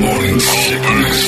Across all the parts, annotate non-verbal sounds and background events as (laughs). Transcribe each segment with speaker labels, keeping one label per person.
Speaker 1: Morning sickness.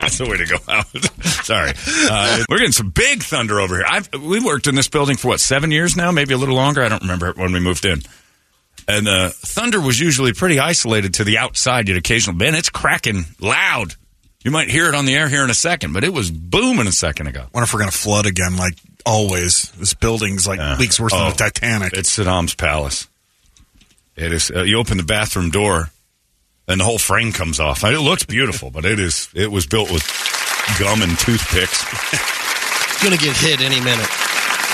Speaker 2: That's the way to go out. (laughs) Sorry. Uh, we're getting some big thunder over here. I've, we worked in this building for what, seven years now? Maybe a little longer. I don't remember when we moved in. And the thunder was usually pretty isolated to the outside. You'd occasionally been. It's cracking loud. You might hear it on the air here in a second, but it was booming a second ago.
Speaker 3: wonder if we're going to flood again, like always. This building's like
Speaker 2: Yeah.
Speaker 3: leaks worse
Speaker 2: Oh,
Speaker 3: than the Titanic.
Speaker 2: It's Saddam's palace. It is. Uh, you open the bathroom door, and the whole frame comes off. It looks beautiful, but it is. It was built with gum and toothpicks.
Speaker 4: It's going to get hit any minute.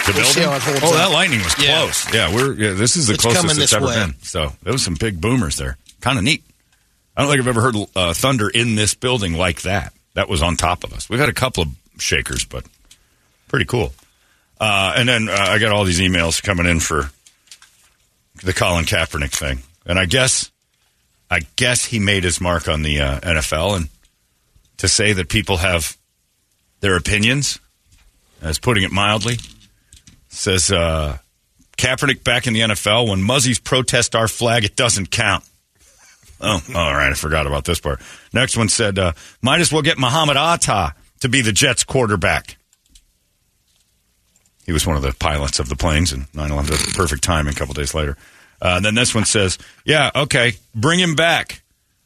Speaker 2: The
Speaker 4: We'll
Speaker 2: building?
Speaker 4: how it holds
Speaker 2: oh,
Speaker 4: up.
Speaker 2: that lightning was
Speaker 4: Yeah.
Speaker 2: close. Yeah, we're. Yeah, this is the
Speaker 4: It's
Speaker 2: closest it's ever
Speaker 4: way.
Speaker 2: been. So there was some big boomers there. Kind of neat. I don't think I've ever heard uh, thunder in this building like that. That was on top of us. We've had a couple of shakers, but pretty cool. Uh, and then uh, I got all these emails coming in for the Colin Kaepernick thing, and I guess, I guess he made his mark on the uh, NFL, and to say that people have their opinions, as putting it mildly, says uh, Kaepernick back in the NFL. When Muzzies protest our flag, it doesn't count. (laughs) Oh, all right. I forgot about this part. Next one said, uh, might as well get Muhammad Atta to be the Jets quarterback. He was one of the pilots of the planes in 9 11. Perfect timing a couple days later. Uh, and then this one says, yeah, okay, bring him back.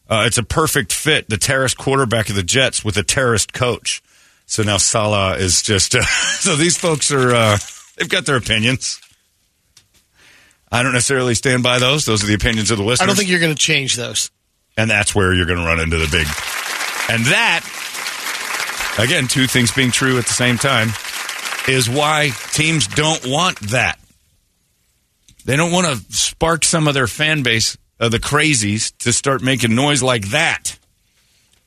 Speaker 2: Uh, it's a perfect fit, the terrorist quarterback of the Jets with a terrorist coach. So now Saleh is just. Uh, (laughs) so these folks are. Uh, they've got their opinions. I don't necessarily stand by those. Those are the opinions of the listeners.
Speaker 4: I don't think you're going to change those.
Speaker 2: and that's where you're going to run into the big. And that, again, two things being true at the same time, is why teams don't want that. They don't want to spark some of their fan base of the crazies to start making noise like that.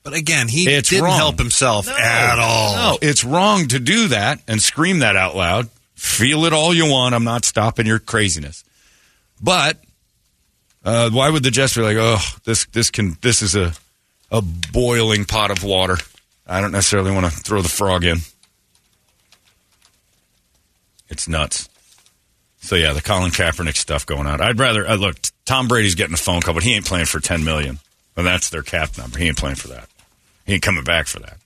Speaker 3: but again, he
Speaker 2: It's
Speaker 3: didn't
Speaker 2: wrong.
Speaker 3: help himself at all.
Speaker 2: No, it's wrong to do that and scream that out loud. Feel it all you want. I'm not stopping your craziness. But uh, why would the Jets be like, oh, this this can this is a a boiling pot of water. I don't necessarily want to throw the frog in. It's nuts. So yeah, the Colin Kaepernick stuff going on. I'd rather uh, look. Tom Brady's getting a phone call, but he ain't playing for ten million, and that's their cap number. He ain't playing for that. He ain't coming back for that.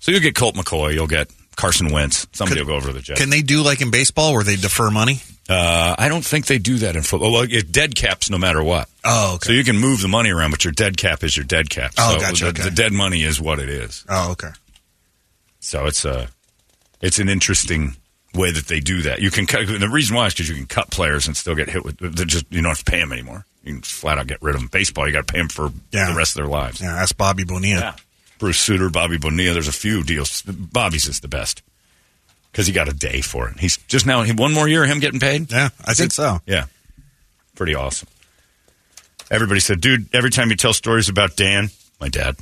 Speaker 2: So you'll get Colt McCoy, you'll get Carson Wentz. Somebody
Speaker 3: Could-
Speaker 2: will go over to the Jets.
Speaker 3: Can they do like in baseball where they defer money?
Speaker 2: uh, I don't think they do that in football. Well, it dead caps no matter what.
Speaker 3: Oh, okay.
Speaker 2: So you can move the money around, but your dead cap is your dead cap.
Speaker 3: Oh,
Speaker 2: so
Speaker 3: gotcha,
Speaker 2: The,
Speaker 3: okay.
Speaker 2: the dead money is what it is.
Speaker 3: oh, okay.
Speaker 2: So it's a, it's an interesting way that they do that. You can cut. and The reason why is because you can cut players and still get hit with. Just you don't have to pay them anymore. You can flat out get rid of them. Baseball, you got to pay them for
Speaker 3: Yeah.
Speaker 2: the rest of their lives.
Speaker 3: Yeah, that's Bobby Bonilla.
Speaker 2: Yeah. Bruce Sutter, Bobby Bonilla. There's a few deals. Bobby's is the best because he got a day for it. He's just now one more year of him getting paid.
Speaker 3: Yeah, I think so.
Speaker 2: Yeah, pretty awesome. Everybody said, "Dude, every time you tell stories about Dan, my dad,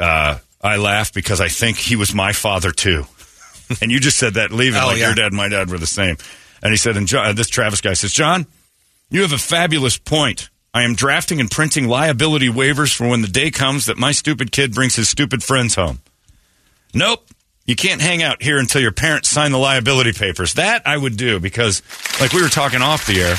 Speaker 2: uh, I laugh because I think he was my father too." (laughs) and you just said that leaving
Speaker 3: Oh,
Speaker 2: like
Speaker 3: yeah.
Speaker 2: your dad and my dad were the same. And he said, "And John, uh, this Travis guy says, John, you have a fabulous point." I am drafting and printing liability waivers for when the day comes that my stupid kid brings his stupid friends home. Nope. You can't hang out here until your parents sign the liability papers. That I would do because, like we were talking off the air,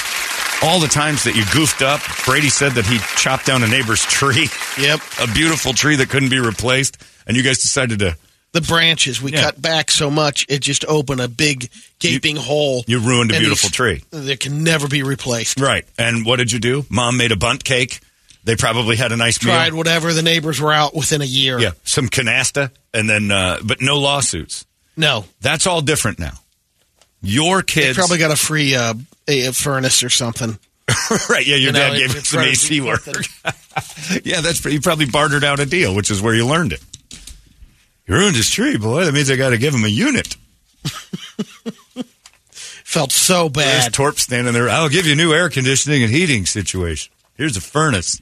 Speaker 2: all the times that you goofed up, Brady said that he chopped down a neighbor's (laughs) tree,
Speaker 4: Yep.
Speaker 2: a beautiful tree that couldn't be replaced, and you guys decided to
Speaker 4: The branches we
Speaker 2: Yeah.
Speaker 4: cut back so much it just opened a big gaping hole.
Speaker 2: you ruined a beautiful tree.
Speaker 4: That can never be replaced.
Speaker 2: Right. And what did you do? Mom made a bunt cake. They probably had a nice
Speaker 4: Tried
Speaker 2: meal.
Speaker 4: whatever. The neighbors were out within a year.
Speaker 2: Yeah, some canasta, and then, uh, but no lawsuits.
Speaker 4: No.
Speaker 2: That's all different now. Your
Speaker 4: They
Speaker 2: kids,
Speaker 4: probably got a free uh, a, furnace or something. (laughs)
Speaker 2: right? Yeah, your
Speaker 4: You know,
Speaker 2: dad gave
Speaker 4: if
Speaker 2: him some AC work. yeah, that's you probably bartered out a deal, which is where you learned it. You ruined his tree, boy. That means I got to give him a unit. (laughs)
Speaker 4: Felt so bad. There's.
Speaker 2: Torp standing there. I'll give you a new air conditioning and heating situation. Here's a furnace.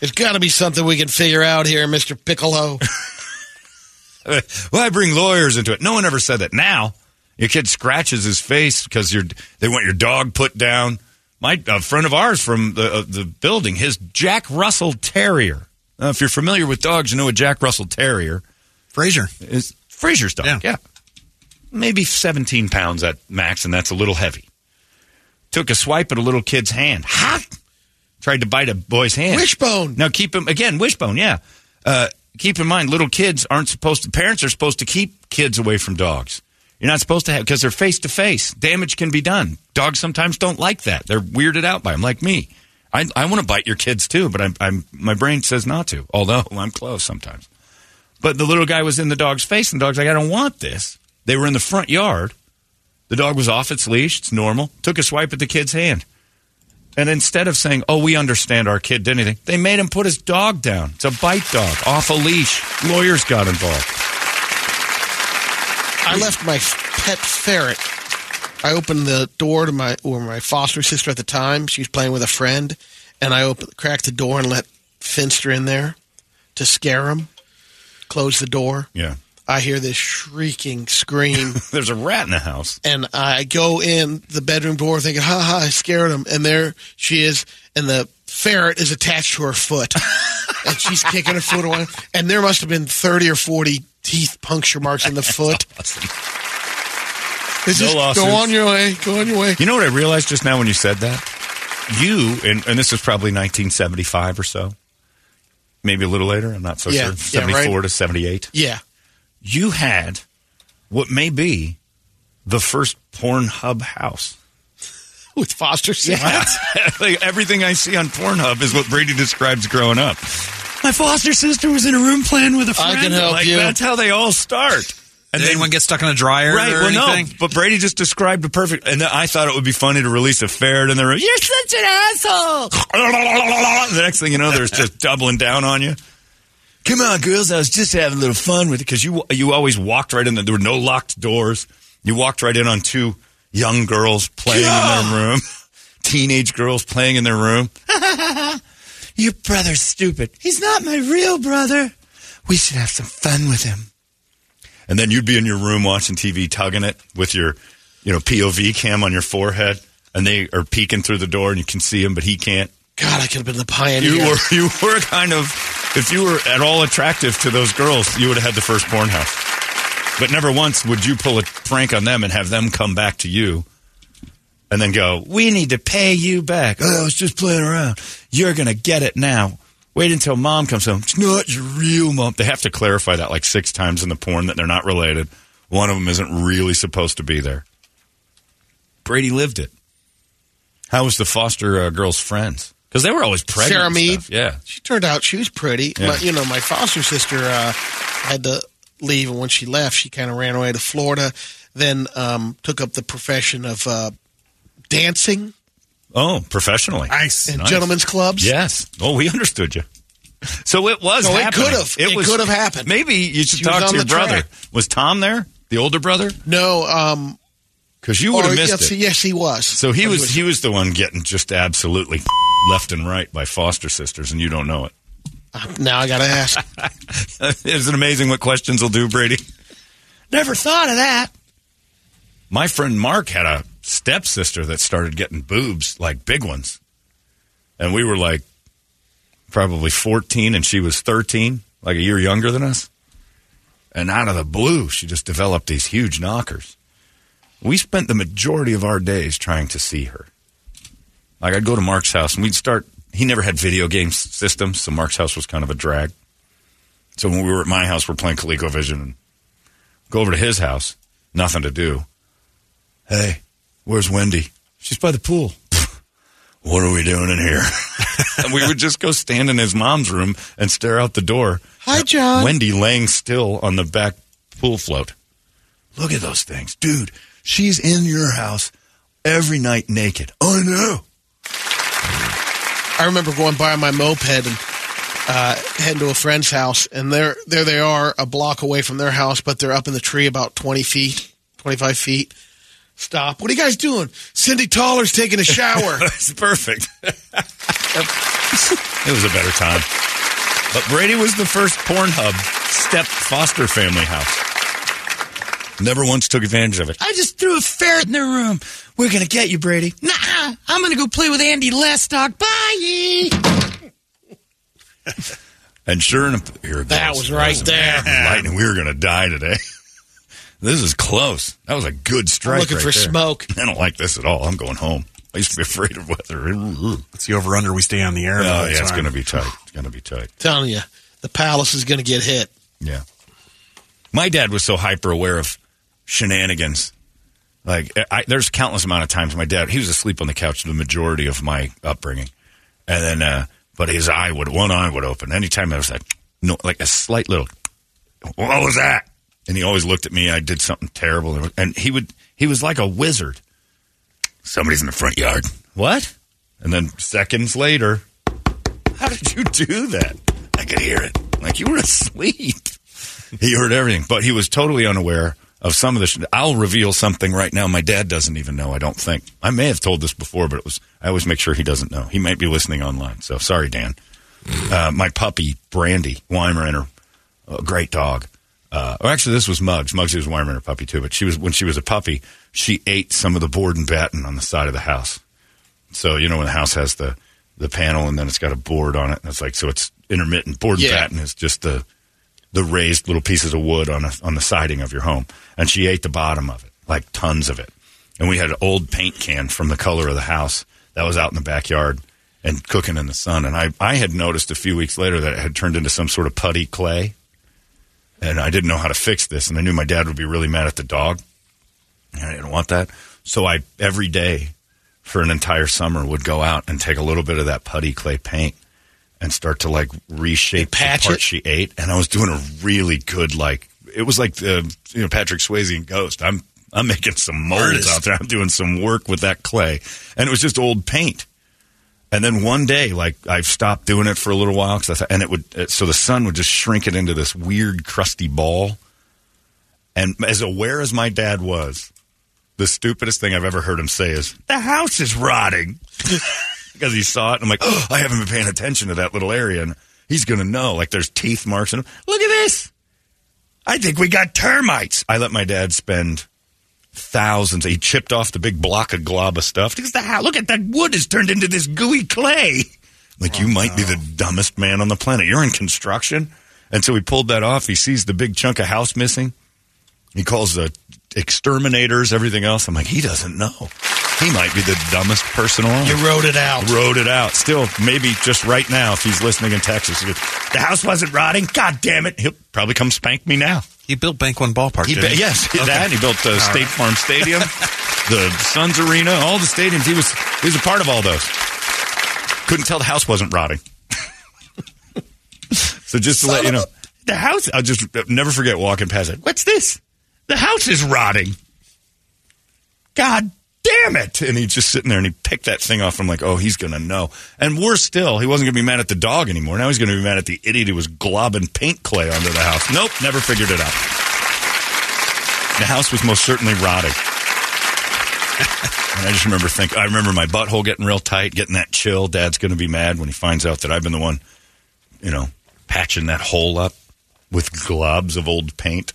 Speaker 4: There's got to be something we can figure out here, Mister Piccolo. (laughs) (laughs)
Speaker 2: Why bring lawyers into it? No one ever said that. Now, your kid scratches his face because you're, they want your dog put down. My a friend of ours from the uh, the building, his Jack Russell Terrier. Now, if you're familiar with dogs, you know a Jack Russell Terrier
Speaker 3: Fraser.
Speaker 2: is Fraser's dog.
Speaker 3: Yeah.
Speaker 2: yeah. Maybe 17 pounds at max, and that's a little heavy. Took a swipe at a little kid's hand. Ha! Tried to bite a boy's hand.
Speaker 4: Wishbone.
Speaker 2: Now keep him again. Wishbone. Yeah. Uh, keep in mind, little kids aren't supposed to. Parents are supposed to keep kids away from dogs. You're not supposed to have because they're face to face. Damage can be done. Dogs sometimes don't like that. They're weirded out by them, like me. I, I want to bite your kids too, but I'm, I'm my brain says not to. Although I'm close sometimes. But the little guy was in the dog's face, and the dog's like, I don't want this. They were in the front yard. The dog was off its leash. It's normal. Took a swipe at the kid's hand. And instead of saying, oh, we understand our kid did anything, they made him put his dog down. It's a bite dog, off a leash. Lawyers got involved.
Speaker 4: I left my pet ferret. I opened the door to my or my foster sister at the time. She was playing with a friend, and I opened, cracked the door and let Finster in there to scare him. Close the door.
Speaker 2: Yeah.
Speaker 4: I hear this shrieking scream, (laughs)
Speaker 2: There's a rat in the house.
Speaker 4: and I go in the bedroom door thinking, "Ha ha!" I scared him, and there she is, and the ferret is attached to her foot, (laughs) and she's kicking her foot away. And there must have been thirty or forty teeth puncture marks in the foot. (laughs) It's
Speaker 2: No
Speaker 4: just,
Speaker 2: lawsuits.
Speaker 4: go on your way. Go on your way.
Speaker 2: You know what I realized just now when you said that? You, and, and this is probably 1975 or so, maybe a little later, I'm not so
Speaker 4: Yeah,
Speaker 2: sure,
Speaker 4: yeah,
Speaker 2: 74
Speaker 4: right.
Speaker 2: to 78.
Speaker 4: Yeah.
Speaker 2: You had what may be the first Pornhub house. (laughs)
Speaker 4: With foster sister. (laughs)
Speaker 2: like everything I see on Pornhub is what Brady describes growing up. My foster sister was in a room playing with a friend.
Speaker 4: can help
Speaker 2: like,
Speaker 4: you.
Speaker 2: That's how they all start.
Speaker 5: Did then, anyone get stuck in a dryer
Speaker 2: Right, well,
Speaker 5: anything?
Speaker 2: no, but Brady just described a perfect, and then I thought it would be funny to release a ferret in the room. You're such an asshole. (laughs) the next thing you know, there's just (laughs) doubling down on you. Come on, girls, I was just having a little fun with it because you you always walked right in. The, there were no locked doors. You walked right in on two young girls playing in their room, (laughs) teenage girls playing in their room. Your brother's stupid. He's not my real brother. We should have some fun with him. And then you'd be in your room watching TV, tugging it with your, you know, POV cam on your forehead, and they are peeking through the door, and you can see him, but he can't.
Speaker 4: God, I could have been the pioneer.
Speaker 2: You were, (laughs) you were kind of, if you were at all attractive to those girls, you would have had the first porn house. But never once would you pull a prank on them and have them come back to you and then go, We need to pay you back. Oh, I was just playing around. You're going to get it now. Wait until mom comes home. It's not your real mom. They have to clarify that like six times in the porn that they're not related. One of them isn't really supposed to be there. Brady lived it. How was the foster uh, girl's friends? Because they were always pregnant.
Speaker 4: Sarah Mead.
Speaker 2: Yeah.
Speaker 4: She turned out she was pretty.
Speaker 2: Yeah.
Speaker 4: My, you know, my foster sister uh, had to leave, and when she left, she kind of ran away to Florida. Then um, took up the profession of uh, dancing
Speaker 2: Oh, professionally.
Speaker 3: Nice.
Speaker 4: in
Speaker 2: Nice.
Speaker 4: gentlemen's clubs.
Speaker 2: Yes. Oh, we understood you. So it was.
Speaker 4: No, it could've. It could've happened.
Speaker 2: Maybe you should
Speaker 4: She
Speaker 2: talk to your brother.
Speaker 4: track.
Speaker 2: Was Tom there, the older brother?
Speaker 4: No, um,
Speaker 2: Because you would have missed
Speaker 4: yes,
Speaker 2: it.
Speaker 4: yes, he was.
Speaker 2: So he
Speaker 4: Or
Speaker 2: was he was the one getting just absolutely (laughs) left and right by foster sisters, and you don't know it.
Speaker 4: Now I got to ask. (laughs)
Speaker 2: Isn't it amazing what questions will do, Brady? Never thought of that. My friend Mark had a stepsister that started getting boobs, like big ones. And we were like probably 14 and she was 13, like a year younger than us. And out of the blue, she just developed these huge knockers. We spent the majority of our days trying to see her. Like I'd go to Mark's house and we'd start. He never had video game systems, so Mark's house was kind of a drag. So when we were at my house, we're playing ColecoVision and go over to his house. Nothing to do. Hey, where's Wendy? She's by the pool. what are we doing in here? (laughs) and we would just go stand in his mom's room and stare out the door.
Speaker 4: Hi, John.
Speaker 2: Wendy laying still on the back pool float. Look at those things. Dude, she's in your house every night naked. I know.
Speaker 4: I remember going by on my moped and uh, heading to a friend's house, and there, there they are, a block away from their house, but they're up in the tree about twenty feet, twenty five feet. Stop. What are you guys doing? Cindy Taller's taking a shower. (laughs)
Speaker 2: it's perfect. it was a better time. But Brady was the first Pornhub step foster family house. Never once took advantage of it.
Speaker 5: I just threw a ferret in their room. We're gonna get you, Brady. Nah, I'm gonna go play with Andy Lestock. Bye.
Speaker 2: And sure enough, here it goes.
Speaker 4: That was right there.
Speaker 2: Lightning, we were going to die today. (laughs) this is close. That was a good strike.
Speaker 4: looking
Speaker 2: right
Speaker 4: for
Speaker 2: there.
Speaker 4: smoke. (laughs)
Speaker 2: I don't like this at all. I'm going home. I used to be afraid of weather. Oh,
Speaker 3: It's the over under we stay on the air. all the
Speaker 2: yeah, it's going to be tight. It's going to be tight.
Speaker 4: telling you, the palace is going to get hit.
Speaker 2: Yeah. My dad was so hyper aware of shenanigans. Like, I, there's countless amount of times my dad, he was asleep on the couch the majority of my upbringing. And then, uh, but his eye would, one eye would open. Anytime I was like, no, like a slight little, what was that? And he always looked at me. I did something terrible. And he would, he was like a wizard. Somebody's in the front yard. What? And then seconds later, how did you do that? I could hear it. Like you were asleep. He heard everything, but he was totally unaware of some of this. I'll reveal something right now. My dad doesn't even know. I don't think. I may have told this before, but it was. I always make sure he doesn't know. He might be listening online. So sorry, Dan. Uh, my puppy Brandy Weimaraner, a great dog. Uh, or actually, this was Muggs. Muggs was a Weimaraner puppy too. But she was when she was a puppy, she ate some of the board and batten on the side of the house. So you know when the house has the the panel and then it's got a board on it, and it's like so it's intermittent. Board and
Speaker 4: Yeah.
Speaker 2: batten is just the the raised little pieces of wood on a, on the siding of your home, and she ate the bottom of it, like tons of it. And we had an old paint can from the color of the house that was out in the backyard and cooking in the sun. And I I had noticed a few weeks later that it had turned into some sort of putty clay, and I didn't know how to fix this, and I knew my dad would be really mad at the dog. And I didn't want that, so I every day for an entire summer would go out and take a little bit of that putty clay paint and start to like reshape
Speaker 4: Patch
Speaker 2: the part
Speaker 4: it?
Speaker 2: she ate. And I was doing a really good like it was like the you know Patrick Swayze and Ghost. I'm I'm making some molds
Speaker 3: Artist.
Speaker 2: out there. I'm doing some work with that clay, and it was just old paint. And then one day, like I stopped doing it for a little while, cause I thought, and it would so the sun would just shrink it into this weird crusty ball. And as aware as my dad was, the stupidest thing I've ever heard him say is, "The house is rotting," (laughs) because he saw it. I'm like, "Oh, I haven't been paying attention to that little area," and he's gonna know. Like there's teeth marks in it. Look at this. I think we got termites. I let my dad spend thousands. He chipped off the big block of glob of stuff. Because the house, look at that wood has turned into this gooey clay. Like you oh, might be the dumbest man on the planet. You're in construction, and so he pulled that off. He sees the big chunk of house missing. He calls the exterminators, everything else. I'm like, he doesn't know. He might be the dumbest person alive.
Speaker 4: You wrote it out.
Speaker 2: Wrote it out. Still, maybe just right now, if he's listening in Texas, goes, the house wasn't rotting. God damn it! He'll probably come spank me now.
Speaker 5: He built Bank One Ballpark.
Speaker 2: He
Speaker 5: didn't
Speaker 2: bu- yes,
Speaker 5: Okay.
Speaker 2: that. He built uh, the State Farm Stadium, (laughs) the Suns Arena, all the stadiums. He was he was a part of all those. Couldn't tell the house wasn't rotting. (laughs) so just to let you know, the house. I'll just uh, never forget walking past it. What's this? The house is rotting. God damn it! And he's just sitting there and he picked that thing off. I'm like, oh, he's gonna know. And worse still, he wasn't gonna be mad at the dog anymore. Now he's gonna be mad at the idiot who was globbing paint clay onto the house. Nope, never figured it out. The house was most certainly rotting. and I just remember thinking, I remember my butthole getting real tight, getting that chill. Dad's going to be mad when he finds out that I've been the one, you know, patching that hole up with globs of old paint.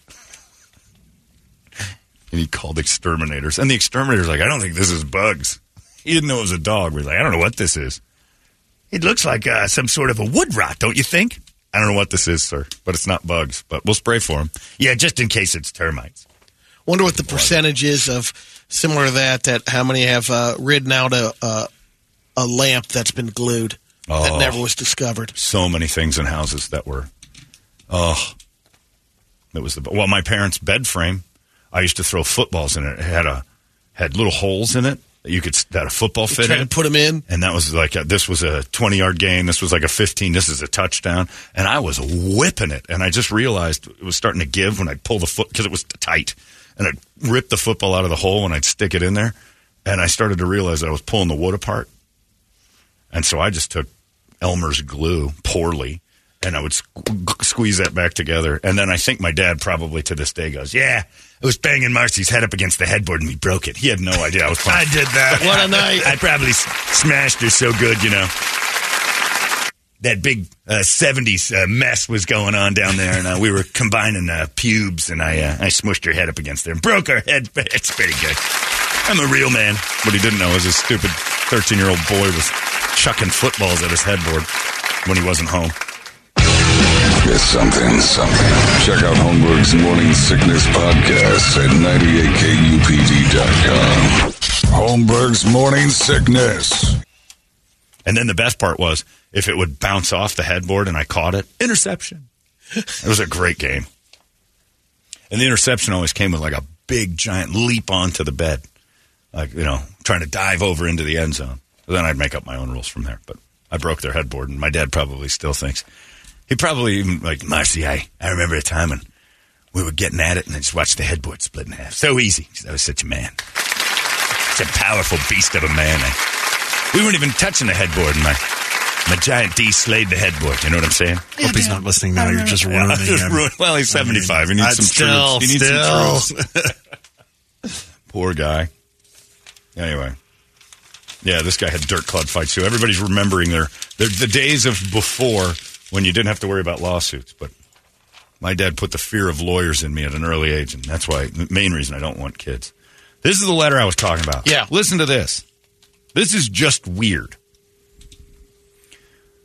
Speaker 2: And he called exterminators. And the exterminator's like, I don't think this is bugs. He didn't know it was a dog. We're like, I don't know what this is. It looks like uh, some sort of a wood rot, don't you think? I don't know what this is, sir, but it's not bugs. But we'll spray for him. Yeah, just in case it's termites.
Speaker 4: Wonder what the percentage is of similar to that. That how many have uh, ridden out a uh, a lamp that's been glued
Speaker 2: Oh.
Speaker 4: that never was discovered.
Speaker 2: so many things in houses that were oh that was the well my parents bed frame i used to throw footballs in it. It had a had little holes in it that you could that a football fit
Speaker 4: Trying
Speaker 2: in.
Speaker 4: put them in.
Speaker 2: and that was like a, this was a 20 yard game this was like a 15 this is a touchdown. And i was whipping it. And i just realized it was starting to give when i'd pull the foot because it was tight. And i'd rip the football out of the hole and i'd stick it in there. And i started to realize that i was pulling the wood apart. And so I just took Elmer's glue poorly and I would squ- squeeze that back together. And then I think my dad probably to this day goes, "Yeah, I was banging Marcy's head up against the headboard and we broke it." He had no idea I was. Playing. (laughs)
Speaker 3: I did that.
Speaker 4: What a night.
Speaker 2: I probably s- smashed her so good, you know. That big uh, '70s uh, mess was going on down there, and uh, we were combining uh, pubes, and I uh, I smushed her head up against there and broke her head. (laughs) It's pretty good. I'm a real man. What he didn't know is his stupid 13 year old boy was chucking footballs at his headboard when he wasn't home.
Speaker 1: It's something, something. Check out Holmberg's Morning Sickness Podcast at 98kupd.com. Holmberg's Morning Sickness.
Speaker 2: And then the best part was if it would bounce off the headboard and I caught it, interception. It was a great game. And the interception always came with like a big giant leap onto the bed, like, you know, trying to dive over into the end zone. then I'd make up my own rules from there. But I broke their headboard, and my dad probably still thinks. He probably even, like, Marcy, I, I remember a time when we were getting at it and I just watched the headboard split in half. So easy. I was such a man. Such a powerful beast of a man. I, we weren't even touching the headboard, and my, my giant D slayed the headboard. You know what I'm saying?
Speaker 3: Hope he's not listening now. You're just ruining (laughs)
Speaker 2: Just
Speaker 3: him.
Speaker 2: ruin- well, he's 75. He needs some
Speaker 3: still,
Speaker 2: truths. He needs
Speaker 3: still.
Speaker 2: some truths. Poor guy. Anyway. Yeah, this guy had dirt club fights too. Everybody's remembering their, their the days of before when you didn't have to worry about lawsuits. But my dad put the fear of lawyers in me at an early age, and that's why the main reason I don't want kids. This is the letter I was talking about.
Speaker 4: Yeah.
Speaker 2: Listen to this. This is just weird.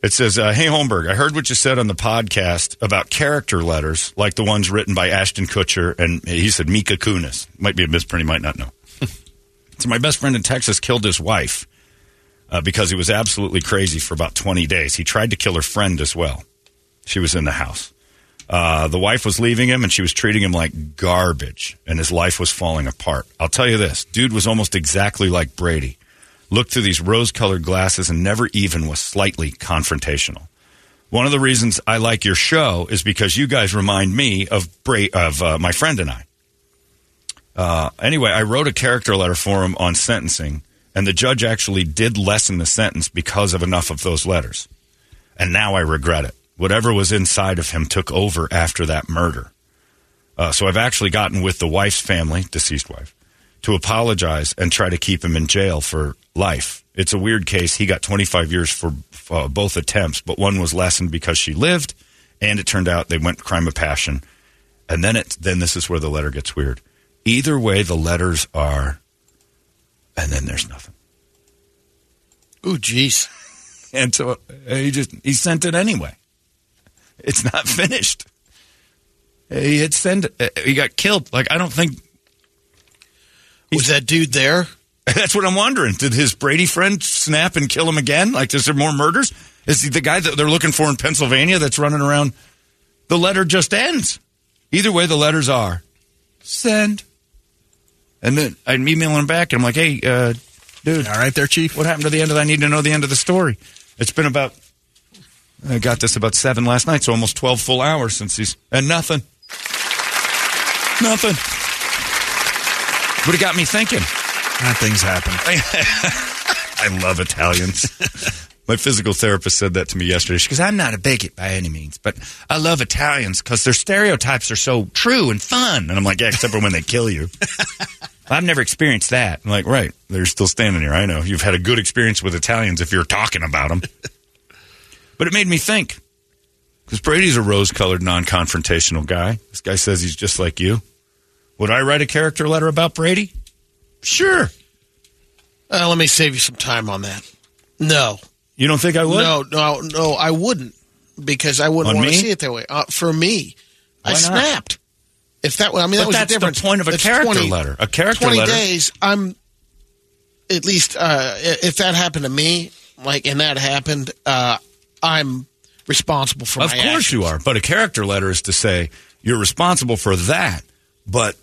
Speaker 2: It says, uh, Hey, Holmberg, I heard what you said on the podcast about character letters, like the ones written by Ashton Kutcher and he said Mika Kunis. Might be a misprint, he might not know. (laughs) so, my best friend in Texas killed his wife uh, because he was absolutely crazy for about 20 days. He tried to kill her friend as well. She was in the house. Uh, the wife was leaving him and she was treating him like garbage, and his life was falling apart. I'll tell you this dude was almost exactly like Brady. Looked through these rose colored glasses and never even was slightly confrontational. One of the reasons I like your show is because you guys remind me of Bra- of uh, my friend and I. Uh, anyway, I wrote a character letter for him on sentencing, and the judge actually did lessen the sentence because of enough of those letters. And now I regret it. Whatever was inside of him took over after that murder. Uh, so I've actually gotten with the wife's family, deceased wife, to apologize and try to keep him in jail for life. It's a weird case. He got 25 years for uh, both attempts, but one was lessened because she lived, and it turned out they went crime of passion. And then it then this is where the letter gets weird. Either way, the letters are, and then there's nothing.
Speaker 4: Ooh, jeez. (laughs)
Speaker 2: And so uh, he just he sent it anyway. It's not (laughs) finished. He had sent. uh, He got killed. Like I don't think
Speaker 4: Was that dude there? (laughs)
Speaker 2: That's what I'm wondering. Did his Brady friend snap and kill him again? Like, is there more murders? Is he the guy that they're looking for in Pennsylvania that's running around? The letter just ends. Either way, the letters are send. And then I'm emailing him back, and I'm like, hey, uh, dude,
Speaker 3: All right there, Chief.
Speaker 2: what happened to the end of I need to know the end of the story. It's been about, I got this about seven last night, so almost 12 full hours since he's, and nothing. Nothing. But it got me thinking.
Speaker 3: Ah, things happen. (laughs)
Speaker 2: I love Italians. (laughs) My physical therapist said that to me yesterday. She goes, I'm not a bigot by any means, but I love Italians because their stereotypes are so true and fun. And I'm like, yeah, except for when they kill you. (laughs) I've never experienced that. I'm like, right. They're still standing here. I know. You've had a good experience with Italians if you're talking about them. (laughs) but it made me think because Brady's a rose colored, non confrontational guy. This guy says he's just like you. Would I write a character letter about Brady? Sure.
Speaker 4: Uh, let me save you some time on that. No,
Speaker 2: You don't think I would?
Speaker 4: no, no, no. I wouldn't because I wouldn't
Speaker 2: On
Speaker 4: want to see it that way. Uh, for me, I
Speaker 2: not?
Speaker 4: snapped. If that, I mean,
Speaker 2: But
Speaker 4: that was
Speaker 2: that's
Speaker 4: the difference.
Speaker 2: point of a
Speaker 4: It's
Speaker 2: character letter. A character
Speaker 4: Twenty
Speaker 2: letter-
Speaker 4: days. I'm at least uh, if that happened to me, like, and that happened, uh, I'm responsible for that.
Speaker 2: Of
Speaker 4: my
Speaker 2: course
Speaker 4: actions.
Speaker 2: you are. But a character letter is to say you're responsible for that. But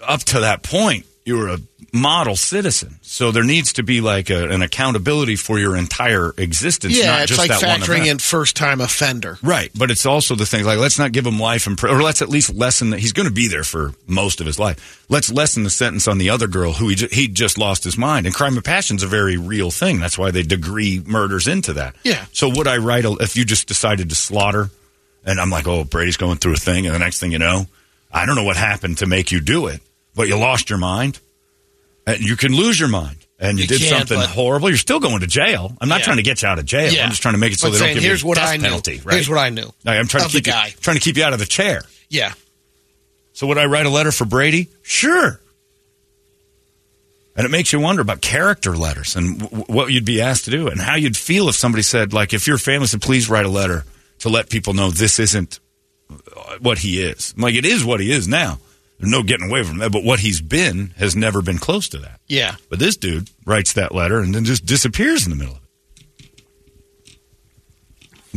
Speaker 2: up to that point, you're a model citizen. So there needs to be like a, an accountability for your entire existence.
Speaker 4: Yeah,
Speaker 2: not
Speaker 4: it's
Speaker 2: just
Speaker 4: like
Speaker 2: that
Speaker 4: factoring in first time offender.
Speaker 2: Right, but it's also the thing like let's not give him life in prison, or let's at least lessen that he's going to be there for most of his life. Let's lessen the sentence on the other girl who he, he just lost his mind. And crime of passion's a very real thing. That's why they degree murders into that.
Speaker 4: Yeah.
Speaker 2: So would I write a, if you just decided to slaughter, and I'm like, oh, Brady's going through a thing, and the next thing you know, I don't know what happened to make you do it, but you lost your mind, and you can lose your mind. And you,
Speaker 4: You
Speaker 2: did something
Speaker 4: but-
Speaker 2: horrible. You're still going to jail. I'm not
Speaker 4: Yeah.
Speaker 2: trying to get you out of jail. I'm just trying to make it so
Speaker 4: But
Speaker 2: they don't give
Speaker 4: here's
Speaker 2: you a
Speaker 4: what
Speaker 2: death
Speaker 4: I knew.
Speaker 2: penalty. Right?
Speaker 4: Here's what I knew.
Speaker 2: I'm trying to keep you, trying to keep you out of the chair.
Speaker 4: Yeah.
Speaker 2: So would I write a letter for Brady? Sure. And it makes you wonder about character letters and w- what you'd be asked to do and how you'd feel if somebody said, like, if your family said, please write a letter to let people know this isn't uh, what he is. Like, it is what he is now. There's no getting away from that. But what he's been has never been close to that.
Speaker 4: Yeah.
Speaker 2: But this dude writes that letter and then just disappears in the middle of it.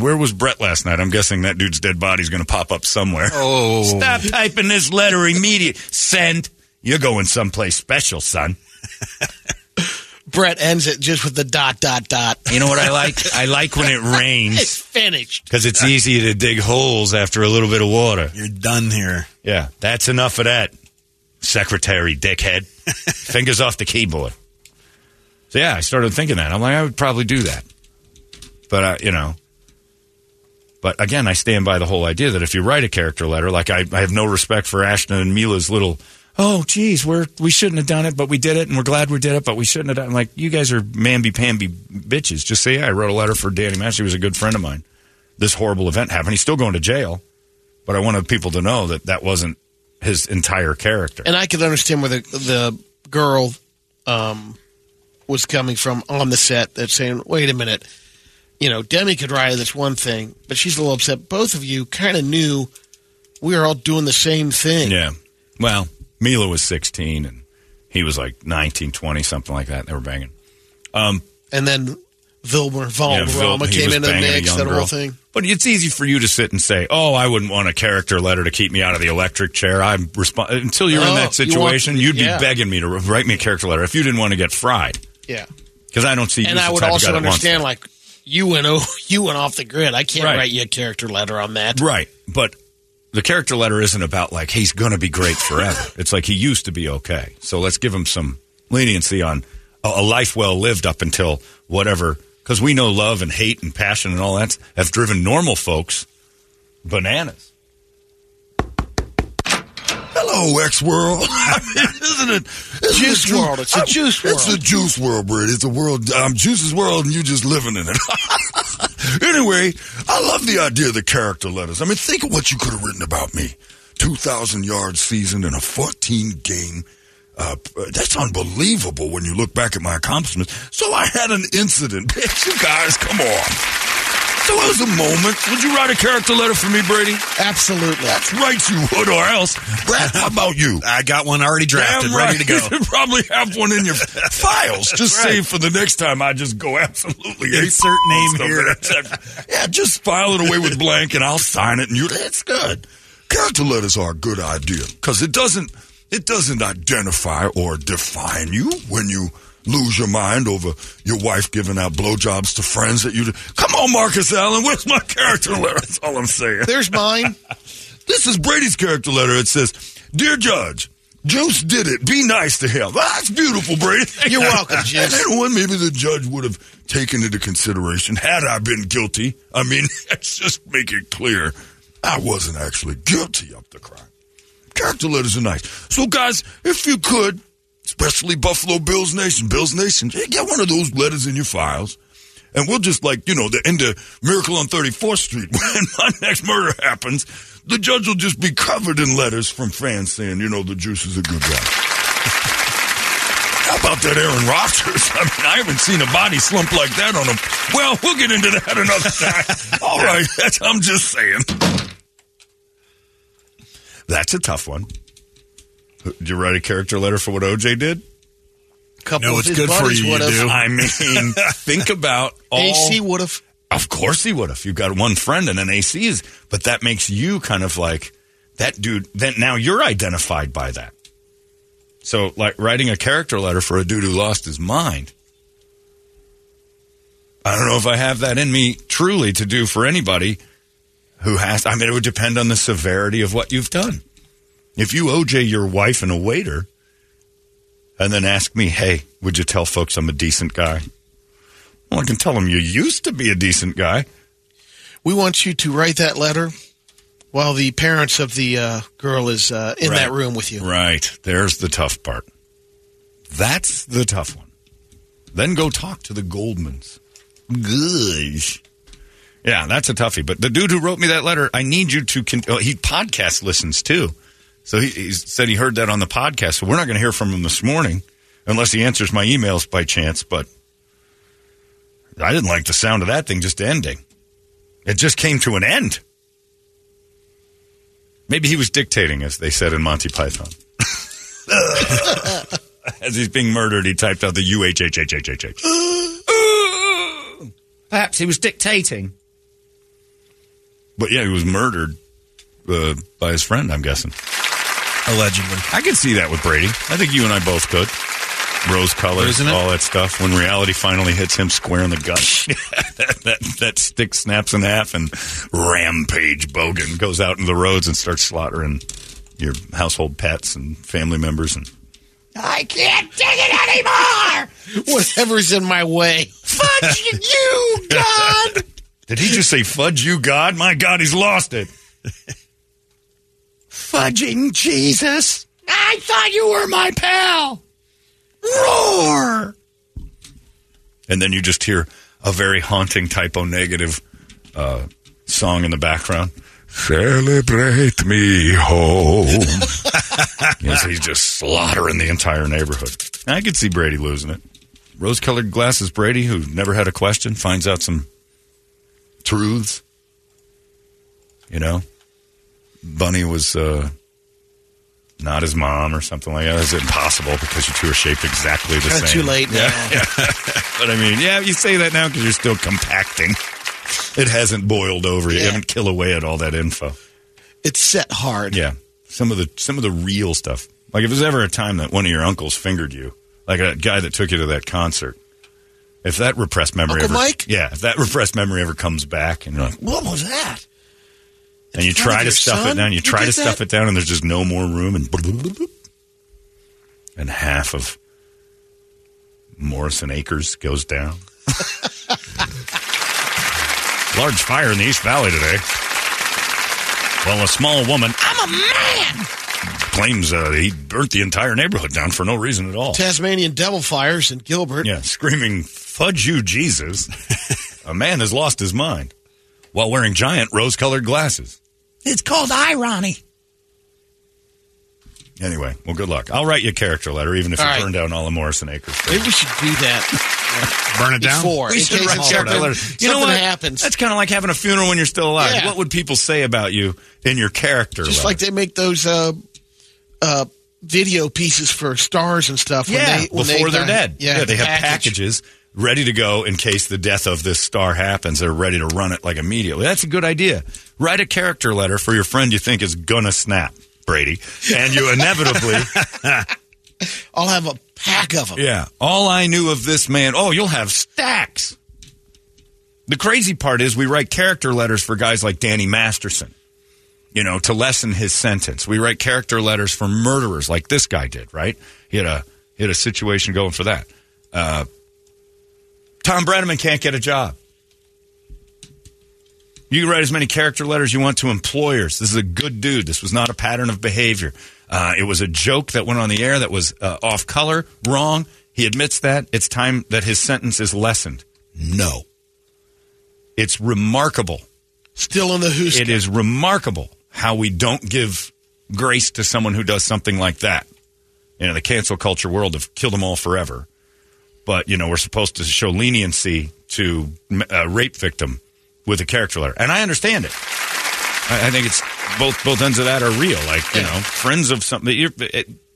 Speaker 2: Where was Brett last night? I'm guessing that dude's dead body's going to pop up somewhere.
Speaker 3: Oh,
Speaker 2: Stop typing this letter immediate. Send. You're going someplace special, son. (laughs)
Speaker 4: Brett ends it just with the dot, dot, dot.
Speaker 2: You know what I like? I like when it (laughs) rains.
Speaker 4: It's finished.
Speaker 2: because it's easy to dig holes after a little bit of water.
Speaker 3: you're done here.
Speaker 2: Yeah, that's enough of that, secretary dickhead. (laughs) Fingers off the keyboard. So yeah, I started thinking that. I'm like, I would probably do that, but uh, you know. But again, I stand by the whole idea that if you write a character letter, like I, I have no respect for Ashton and Mila's little, oh, geez, we're we shouldn't have done it, but we did it, and we're glad we did it, but we shouldn't have done. it. Like you guys are mamby pamby bitches. Just say, yeah, I wrote a letter for Danny Mash. He was a good friend of mine. This horrible event happened. He's still going to jail, but I wanted people to know that that wasn't his entire character.
Speaker 4: And I could understand where the the girl um, was coming from on the set. That's saying, "Wait a minute, you know, Demi could write this one thing, but she's a little upset. Both of you kind of knew we were all doing the same thing.
Speaker 2: Yeah. Well, Mila was 16 and he was like 19, 20, something like that. They were banging. Um,
Speaker 4: And then Vilmer
Speaker 2: yeah, Vil-
Speaker 4: Valderrama came
Speaker 2: was
Speaker 4: into the
Speaker 2: banging a
Speaker 4: mix. That
Speaker 2: girl.
Speaker 4: whole thing.
Speaker 2: But it's easy for you to sit and say, "Oh, I wouldn't want a character letter to keep me out of the electric chair." I'm resp- until you're in
Speaker 4: Oh,
Speaker 2: that
Speaker 4: you want-
Speaker 2: situation, you'd
Speaker 4: yeah.
Speaker 2: be begging me to write me a character letter if you didn't want to get fried.
Speaker 4: Yeah.
Speaker 2: Because I don't see you
Speaker 4: And
Speaker 2: as
Speaker 4: I would also
Speaker 2: guy that wants
Speaker 4: understand, like you went oh, (laughs) you went off the grid. I can't
Speaker 2: Right.
Speaker 4: write you a character letter on that.
Speaker 2: Right. But the character letter isn't about like he's going to be great forever. (laughs) it's like he used to be okay. So let's give him some leniency on a, a life well lived up until whatever. Because we know love and hate and passion and all that have driven normal folks bananas.
Speaker 1: Hello, X World. (laughs) Isn't it? Isn't
Speaker 4: Juice
Speaker 1: it ju-
Speaker 4: world. It's a juice
Speaker 1: It's
Speaker 4: world.
Speaker 1: a juice world, Brady. It's a world. Um, Juice's world, and you just living in it. (laughs) anyway, I love the idea of the character letters. I mean, think of what you could have written about me. 2,000 yard season in a 14 game. Uh, that's unbelievable when you look back at my accomplishments. So I had an incident. Bitch, (laughs) you guys, come on. So it was a moment. Would you write a character letter for me, Brady?
Speaker 4: Absolutely.
Speaker 1: That's right, you would, or else. Brad, how about you?
Speaker 3: I got one already drafted,
Speaker 1: Damn
Speaker 3: ready to go. (laughs)
Speaker 1: You probably have one in your (laughs) files. Just save for the next time. I just go absolutely
Speaker 3: Insert name here.
Speaker 1: yeah, just file it away with blank, and I'll sign it. And you, that's good. Character letters are a good idea because it doesn't it doesn't identify or define you when you lose your mind over your wife giving out blowjobs to friends that you. Come on, Marcus Allen, where's my character letter? (laughs) That's all I'm saying.
Speaker 4: There's mine. (laughs)
Speaker 1: This is Brady's character letter. It says, Dear Judge, Juice did it. Be nice to him. Ah, That's beautiful, Brady. (laughs)
Speaker 4: You're welcome, Juice.
Speaker 1: And know? Maybe the judge would have taken into consideration had I been guilty. I mean, let's just make it clear. I wasn't actually guilty of the crime. Character letters are nice. So, guys, if you could, especially Buffalo Bills Nation, Bills Nation, get one of those letters in your files. And we'll just like, you know, the end of Miracle on 34th Street. (laughs) When my next murder happens, the judge will just be covered in letters from fans saying, you know, the juice is a good guy. How about that Aaron Rodgers? (laughs) I mean, I haven't seen a body slump like that on him. Well, we'll get into that another time. (laughs) All right, that's, I'm just saying. That's a tough one. Did you write a character letter for what OJ did?
Speaker 4: couple
Speaker 3: No,
Speaker 4: of
Speaker 3: it's good for you, you do.
Speaker 2: I mean, (laughs) think about all.
Speaker 4: AC would have.
Speaker 2: Of course he would have. You've got one friend and an AC is, but that makes you kind of like that dude. Then now you're identified by that. So, like writing a character letter for a dude who lost his mind. I don't know if I have that in me truly to do for anybody who has. I mean, it would depend on the severity of what you've done. If you OJ your wife and a waiter, and then ask me, hey, would you tell folks I'm a decent guy? Well, I can tell them you used to be a decent guy.
Speaker 4: We want you to write that letter while the parents of the uh, girl is uh, in
Speaker 2: Right.
Speaker 4: that room with you.
Speaker 2: Right. There's the tough part. That's the tough one. Then go talk to the Goldmans. Gosh. Yeah, that's a toughie. But the dude who wrote me that letter, I need you to. Con- oh, he podcast listens too. So he, he said he heard that on the podcast. So we're not going to hear from him this morning unless he answers my emails by chance. But I didn't like the sound of that thing just ending. It just came to an end. Maybe he was dictating, as they said in Monty Python. (laughs) as he's being murdered, he typed out the U H H H H H H. (gasps)
Speaker 5: Perhaps he was dictating.
Speaker 2: But yeah, he was murdered uh, by his friend, I'm guessing.
Speaker 3: Allegedly.
Speaker 2: I could see that with Brady. I think you and I both could. Rose colors,
Speaker 3: Isn't
Speaker 2: all that stuff. When reality finally hits him square in the gut, that, (laughs) (laughs) that, that stick snaps in half, and Rampage Bogan goes out into the roads and starts slaughtering your household pets and family members. And
Speaker 5: I can't take it anymore!
Speaker 4: Whatever's in my way.
Speaker 5: Fudge (laughs) you, God!
Speaker 2: did he just say "fudge you, God"? My God, he's lost it.
Speaker 5: Fudging Jesus! I thought you were my pal! Roar!
Speaker 2: and then you just hear a very haunting Type O Negative uh, song in the background. Celebrate me home. (laughs) yes, he's just slaughtering the entire neighborhood. I could see Brady losing it. Rose colored glasses, Brady, who never had a question, finds out some truths. You know, Bunny was uh, not his mom or something like that. It's impossible because you two are shaped exactly the same.
Speaker 4: too late now. (laughs)
Speaker 2: But I mean, yeah, you say that now because you're still compacting. It hasn't boiled over. You
Speaker 4: Yeah.
Speaker 2: haven't kill away at all that info.
Speaker 4: It's set hard.
Speaker 2: Yeah, some of the some of the real stuff. Like if there's ever a time that one of your uncles fingered you, like a guy that took you to that concert. If that repressed memory
Speaker 4: Uncle
Speaker 2: ever,
Speaker 4: Mike?
Speaker 2: yeah, if that (laughs) repressed memory ever comes back, and you're like,
Speaker 5: What was that?
Speaker 2: And you try to stuff
Speaker 4: son?
Speaker 2: it down, you
Speaker 4: You
Speaker 2: try to
Speaker 4: did
Speaker 2: stuff it down, and there's just no more room, and and half of Morrison Acres goes down. (laughs) Large fire in the East Valley today. Well, a small woman
Speaker 5: I'm a man!
Speaker 2: claims uh, he burnt the entire neighborhood down for no reason at all.
Speaker 4: Tasmanian devil fires in Gilbert.
Speaker 2: Yeah, screaming, Fudge you, Jesus. (laughs) a man has lost his mind while wearing giant rose colored glasses.
Speaker 5: It's called irony.
Speaker 2: Anyway, well, good luck. I'll write you a character letter, even if
Speaker 4: All
Speaker 2: you
Speaker 4: right.
Speaker 2: burn down all the Morrison Acres.
Speaker 4: Maybe we should do that (laughs)
Speaker 3: Burn it down.
Speaker 4: before.
Speaker 2: We should write
Speaker 4: something,
Speaker 2: character letters. You know what?
Speaker 4: happens.
Speaker 2: That's kind of like having a funeral when you're still alive.
Speaker 4: Yeah.
Speaker 2: What would people say about you in your character
Speaker 4: Just
Speaker 2: letter?
Speaker 4: like they make those uh, uh, video pieces for stars and stuff.
Speaker 2: yeah,
Speaker 4: when they, when
Speaker 2: before
Speaker 4: they
Speaker 2: they're
Speaker 4: die.
Speaker 2: dead.
Speaker 4: Yeah,
Speaker 2: they have
Speaker 4: package.
Speaker 2: packages ready to go in case the death of this star happens. They're ready to run it like immediately. That's a good idea. Write a character letter for your friend you think is gonna snap, Brady, and you inevitably. (laughs)
Speaker 4: I'll have a pack of them.
Speaker 2: Yeah. All I knew of this man. Oh, you'll have stacks. The crazy part is we write character letters for guys like Danny Masterson, you know, to lessen his sentence. We write character letters for murderers like this guy did, right? He had a, he had a situation going for that. Uh, Tom Brenneman can't get a job. You can write as many character letters you want to employers. This is a good dude. This was not a pattern of behavior. Uh, it was a joke that went on the air that was uh, off color, wrong. He admits that. It's time that his sentence is lessened. No. It's remarkable.
Speaker 4: Still in the who's.
Speaker 2: It is remarkable how we don't give grace to someone who does something like that. You know, the cancel culture world have killed them all forever. But, you know, we're supposed to show leniency to a rape victim with a character letter. And I understand it. I, I think it's both both ends of that are real. Like, you know, friends of something.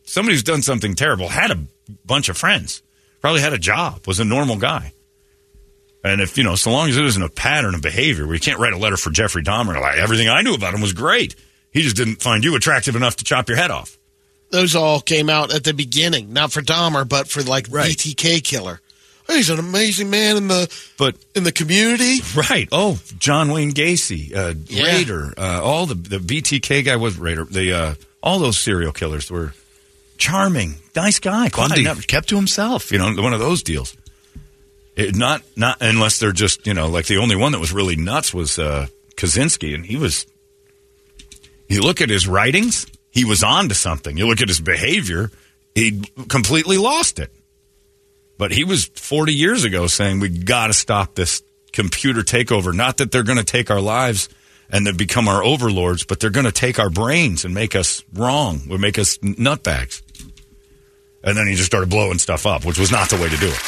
Speaker 2: Somebody who's done something terrible had a bunch of friends, probably had a job, was a normal guy. And if, you know, so long as it isn't a pattern of behavior where you can't write a letter for Jeffrey Dahmer, like everything I knew about him was great. He just didn't find you attractive enough to chop your head off.
Speaker 4: Those all came out at the beginning, not for Dahmer, but for like BTK killer. He's an amazing man in the
Speaker 2: But
Speaker 4: in the community.
Speaker 2: Right. Oh, John Wayne Gacy, uh,
Speaker 4: Yeah.
Speaker 2: Rader, uh, all the the BTK guy was Rader. The uh, all those serial killers were charming, nice guy,
Speaker 3: Bundy.
Speaker 2: kept to himself. You know, one of those deals. It, not not unless they're just you know like the only one that was really nuts was uh, Kaczynski, and he was. You look at his writings, he was on to something. You look at his behavior, he completely lost it. But he was 40 years ago saying we got to stop this computer takeover. Not that they're going to take our lives and then become our overlords, but they're going to take our brains and make us wrong, or make us nutbags. And then he just started blowing stuff up, which was not the way to do it.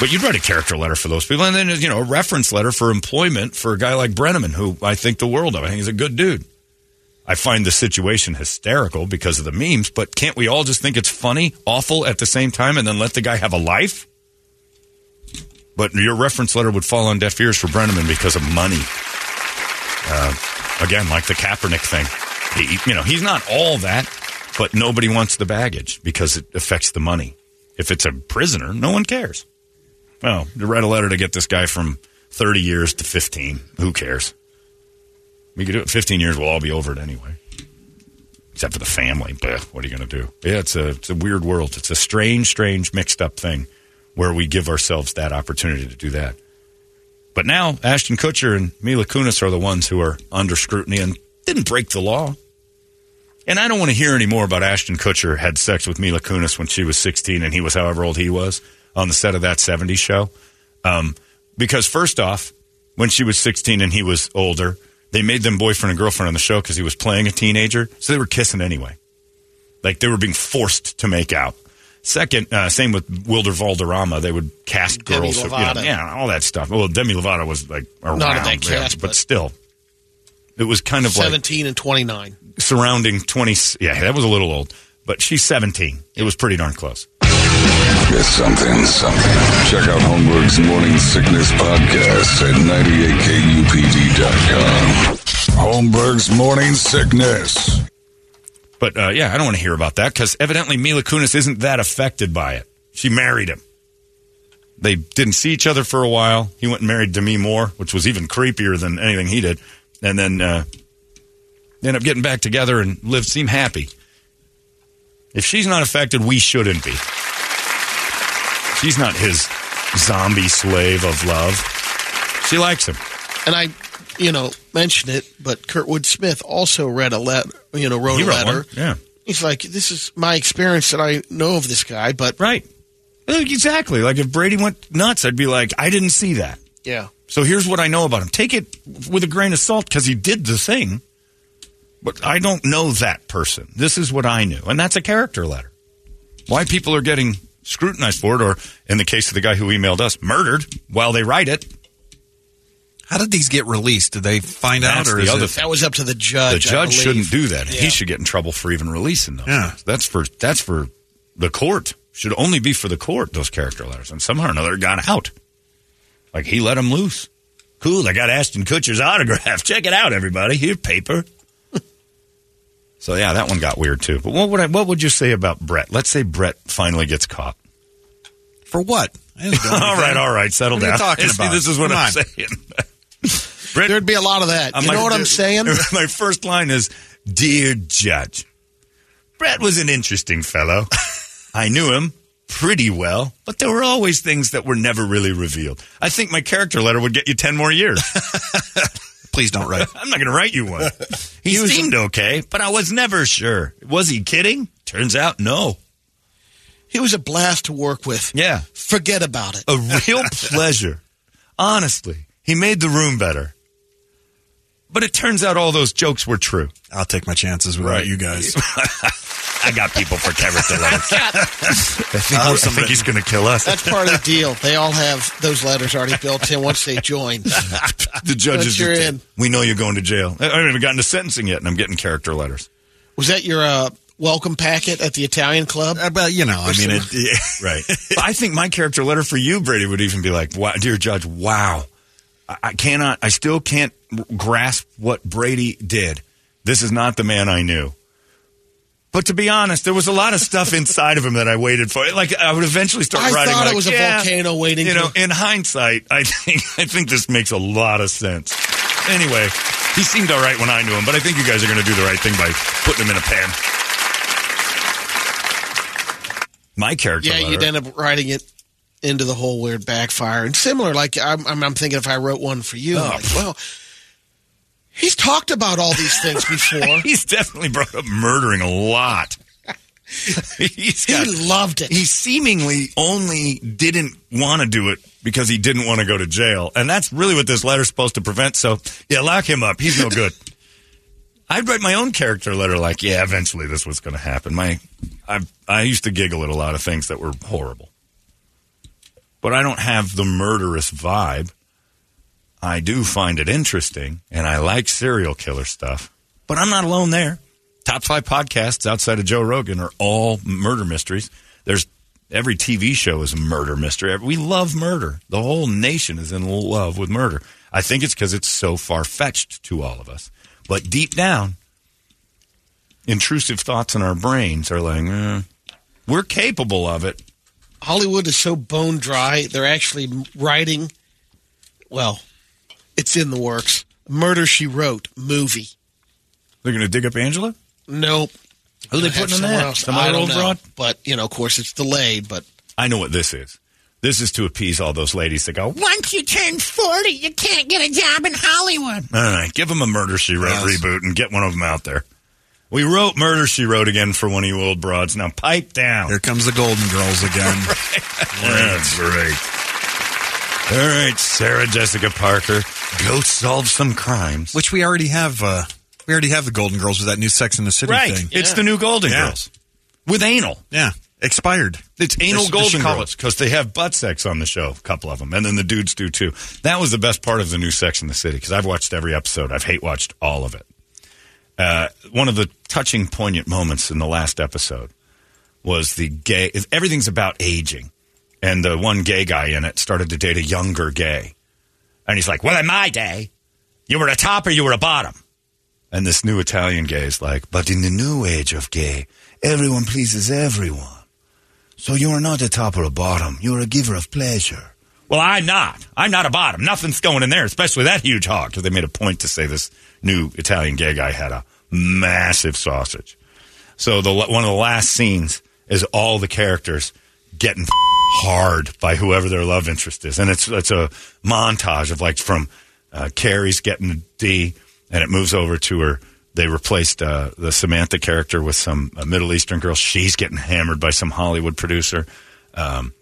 Speaker 2: But you'd write a character letter for those people, and then you know a reference letter for employment for a guy like Brenneman, who I think the world of. I think he's a good dude. I find the situation hysterical because of the memes, but can't we all just think it's funny, awful at the same time, and then let the guy have a life? But your reference letter would fall on deaf ears for Brenneman because of money. Uh, again, like the Kaepernick thing. He, you know, he's not all that, but nobody wants the baggage because it affects the money. If it's a prisoner, no one cares. Well, to write a letter to get this guy from 30 years to 15, who cares? We could do it 15 years, we'll all be over it anyway. Except for the family. Bleh, what are you going to do? Yeah, it's a, it's a weird world. It's a strange, strange, mixed up thing where we give ourselves that opportunity to do that. But now, Ashton Kutcher and Mila Kunis are the ones who are under scrutiny and didn't break the law. And I don't want to hear any more about Ashton Kutcher had sex with Mila Kunis when she was 16 and he was however old he was on the set of that 70s show. Um, because, first off, when she was 16 and he was older, they made them boyfriend and girlfriend on the show because he was playing a teenager. So they were kissing anyway. Like they were being forced to make out. Second, uh, same with Wilmer Valderrama. They would cast
Speaker 4: Demi
Speaker 2: girls, who- you know, yeah, all that stuff. Well, Demi Lovato was like around,
Speaker 4: Not in that
Speaker 2: yeah, but
Speaker 4: but-
Speaker 2: still, it was kind of like
Speaker 4: 17 and 29.
Speaker 2: surrounding 20 yeah that was a little old but she's 17 it was pretty darn close
Speaker 6: It's something, something. Check out Holmberg's Morning Sickness Podcast at 98kupd.com. Holmberg's Morning Sickness.
Speaker 2: but uh, yeah i don't want to hear about that because evidently mila kunis isn't that affected by it she married him they didn't see each other for a while he went and married demi moore which was even creepier than anything he did and then uh, ended up getting back together and live seem happy if she's not affected we shouldn't be she's not his zombie slave of love she likes him
Speaker 4: And I, you know, mentioned it, but Kurtwood Smith also read a letter, you know, wrote
Speaker 2: he
Speaker 4: a letter.
Speaker 2: one yeah
Speaker 4: He's like, this is my experience that I know of this guy, but
Speaker 2: Right. Exactly. Like if Brady went nuts, I'd be like, I didn't see that.
Speaker 4: yeah.
Speaker 2: So here's what I know about him. Take it with a grain of salt because he did the thing, but I don't know that person. This is what I knew. And that's a character letter. Why people are getting scrutinized for it, or in the case of the guy who emailed us, murdered while they write it.
Speaker 3: How did these get released? Did they find
Speaker 2: That's
Speaker 3: out, or
Speaker 2: the
Speaker 3: is
Speaker 2: other
Speaker 3: it?
Speaker 4: That was up to the
Speaker 2: The
Speaker 4: judge. I
Speaker 2: judge shouldn't do that.
Speaker 4: Yeah.
Speaker 2: He should get in trouble for even releasing them.
Speaker 3: Yeah.
Speaker 2: That's for that's for the court. Should only be for the court. Those character letters, and somehow or another it got out. Like he let them loose. Cool. I got Ashton Kutcher's autograph. (laughs) Check it out, everybody. Here, paper. So yeah, that one got weird too. But what would I, what would you say about Brett? Let's say Brett finally gets caught.
Speaker 3: For what? I didn't do (laughs)
Speaker 2: all right, all right, settle
Speaker 3: What
Speaker 2: down.
Speaker 3: talking
Speaker 2: See,
Speaker 3: about?
Speaker 2: This is what
Speaker 3: Come
Speaker 2: I'm
Speaker 3: on.
Speaker 2: saying. (laughs) Brett,
Speaker 4: There'd be a lot of that.
Speaker 2: I'm
Speaker 4: you know what I'm saying? (laughs)
Speaker 2: My first line is, "Dear Judge, Brett was an interesting fellow. I knew him pretty well, but there were always things that were never really revealed. I think my character letter would get you ten more years.
Speaker 3: Please don't write. (laughs)
Speaker 2: I'm not going to write you one. (laughs) He seemed okay, but I was never sure. Was he kidding? Turns out, no.
Speaker 4: He was a blast to work with.
Speaker 2: Yeah,
Speaker 4: Forget about it.
Speaker 2: a real (laughs) pleasure. Honestly, he made the room better." But it turns out all those jokes were true.
Speaker 3: I'll take my chances without
Speaker 2: Right.
Speaker 3: you guys. (laughs)
Speaker 2: I got people for character letters. (laughs) I (laughs) think, I think he's going to kill us.
Speaker 4: That's part of the deal. They all have those letters already built in once they join.
Speaker 2: the judges.
Speaker 4: You're in.
Speaker 2: We know you're going to jail. I haven't even gotten to sentencing yet, and I'm getting character letters.
Speaker 4: Was that your uh, welcome packet at the Italian club?
Speaker 3: Uh, but you know, I mean, it,
Speaker 2: Right. But I think my character letter for you, Brady, would even be like, wow, "Dear Judge, wow, I, I cannot, I still can't grasp what Brady did. This is not the man I knew." But to be honest, there was a lot of stuff (laughs) inside of him that I waited for. Like I would eventually start
Speaker 4: I
Speaker 2: writing.
Speaker 4: thought it
Speaker 2: like,
Speaker 4: was a
Speaker 2: yeah,
Speaker 4: volcano waiting
Speaker 2: You know,
Speaker 4: to-
Speaker 2: in hindsight, I (laughs) think I think this makes a lot of sense. Anyway, he seemed all right when I knew him, but I think you guys are going to do the right thing by putting him in a pan. My character.
Speaker 4: Yeah, you'd end up writing it into the whole weird backfire. And similar, like I'm, I'm, I'm thinking if I wrote one for you,
Speaker 2: Oh.
Speaker 4: like, well, he's talked about all these things before. (laughs)
Speaker 2: He's definitely brought up murdering a lot. (laughs) He's
Speaker 4: he
Speaker 2: got,
Speaker 4: loved it.
Speaker 2: he seemingly only didn't want to do it because he didn't want to go to jail. And that's really what this letter's supposed to prevent. So, yeah, lock him up. He's no (laughs) good. I'd write my own character letter like, yeah, eventually this was going to happen. My, I, I used to giggle at a lot of things that were horrible. But I don't have the murderous vibe. I do find it interesting, and I like serial killer stuff. But I'm not alone there. Top five podcasts outside of Joe Rogan are all murder mysteries. There's every TV show is a murder mystery. We love murder. The whole nation is in love with murder. I think it's because it's so far fetched to all of us. But deep down, intrusive thoughts in our brains are like, eh, we're capable of it.
Speaker 4: Hollywood is so bone dry. They're actually writing. Well, it's in the works. Murder She Wrote movie.
Speaker 2: They're going to dig up Angela?
Speaker 4: Nope.
Speaker 2: Who are they putting in that?
Speaker 4: else.
Speaker 2: Some
Speaker 4: I
Speaker 2: old
Speaker 4: know.
Speaker 2: broad?
Speaker 4: But you know, of course, it's delayed. But
Speaker 2: I know what this is. This is to appease all those ladies that go,
Speaker 5: Once you turn 40, you can't get a job in Hollywood.
Speaker 2: All right, give them a Murder She Wrote
Speaker 3: Yes.
Speaker 2: reboot and get one of them out there. We wrote Murder She Wrote again for one of you old broads. Now pipe down.
Speaker 3: Here comes the Golden Girls again. (laughs)
Speaker 2: That's great. All right, Sarah Jessica Parker, go solve some crimes.
Speaker 3: Which we already have. Uh, we already have the Golden Girls with that new Sex in the City
Speaker 2: right,
Speaker 3: thing.
Speaker 2: it's the new Golden
Speaker 3: Yeah.
Speaker 2: Girls with anal.
Speaker 3: Yeah, expired.
Speaker 2: It's anal Golden Girls because they have butt sex on the show, a couple of them, and then the dudes do too. That was the best part of the new Sex in the City because I've watched every episode. I've hate watched all of it. Uh, one of the touching, poignant moments in the last episode was the gay. Everything's about aging, and the one gay guy in it started to date a younger gay, and he's like, "Well, in my day, you were a top or you were a bottom." And this new Italian gay is like, "But in the new age of gay, everyone pleases everyone." So you are not a top or a bottom. You are a giver of pleasure. Well, I'm not. I'm not a bottom. Nothing's going in there, especially that huge hog. Because they made a point to say this new Italian gay guy had a massive sausage. So the one of the last scenes is all the characters getting hard by whoever their love interest is, and it's it's a montage of like from uh, Carrie's getting a D, and it moves over to her. They replaced uh, the Samantha character with some uh, Middle Eastern girl. She's getting hammered by some Hollywood producer. Um,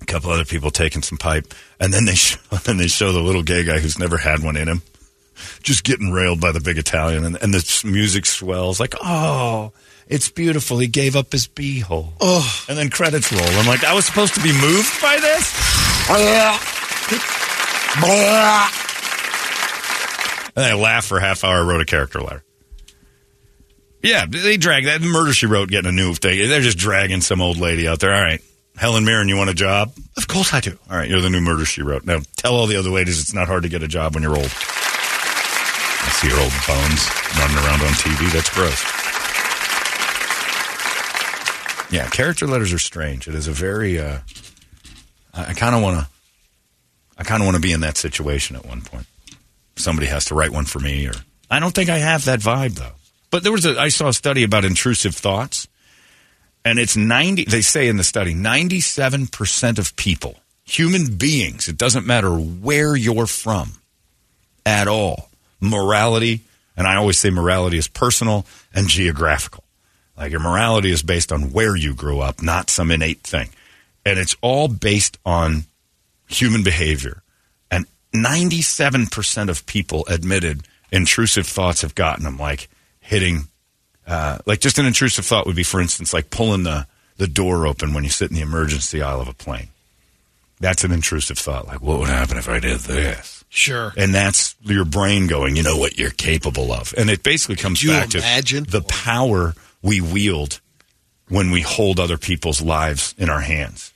Speaker 2: a couple other people taking some pipe, and then they show, (laughs) then they show the little gay guy who's never had one in him, just getting railed by the big Italian, and, and the music swells like, oh, it's beautiful. He gave up his beehole.
Speaker 4: oh,
Speaker 2: And then credits roll. I'm like, I was supposed to be moved by this? (laughs) And I laughed for a half hour, wrote a character letter. Yeah, they drag that. Murder She Wrote getting a new thing. They're just dragging some old lady out there. All right. Helen Mirren, you want a job? Of course I do. All right, you're the new Murder She Wrote. Now tell all the other ladies it's not hard to get a job when you're old. I see your old bones running around on TV. That's gross. Yeah, character letters are strange. It is a very. Uh, I kind of want to. I kind of want to be in that situation at one point. Somebody has to write one for me, or I don't think I have that vibe though. But there was a. I saw a study about intrusive thoughts, and it's ninety. They say in the study, ninety-seven percent of people, human beings, it doesn't matter where you're from, at all. Morality, and I always say morality is personal and geographical. Like your morality is based on where you grew up, not some innate thing. And it's all based on human behavior. And 97% of people admitted intrusive thoughts have gotten them, like hitting, uh, like just an intrusive thought would be, for instance, like pulling the, the door open when you sit in the emergency aisle of a plane. That's an intrusive thought. Like, what would happen if I did this?
Speaker 4: sure.
Speaker 2: And that's your brain going, you know what you're capable of. And it basically comes back
Speaker 4: imagine?
Speaker 2: to the power we wield when we hold other people's lives in our hands,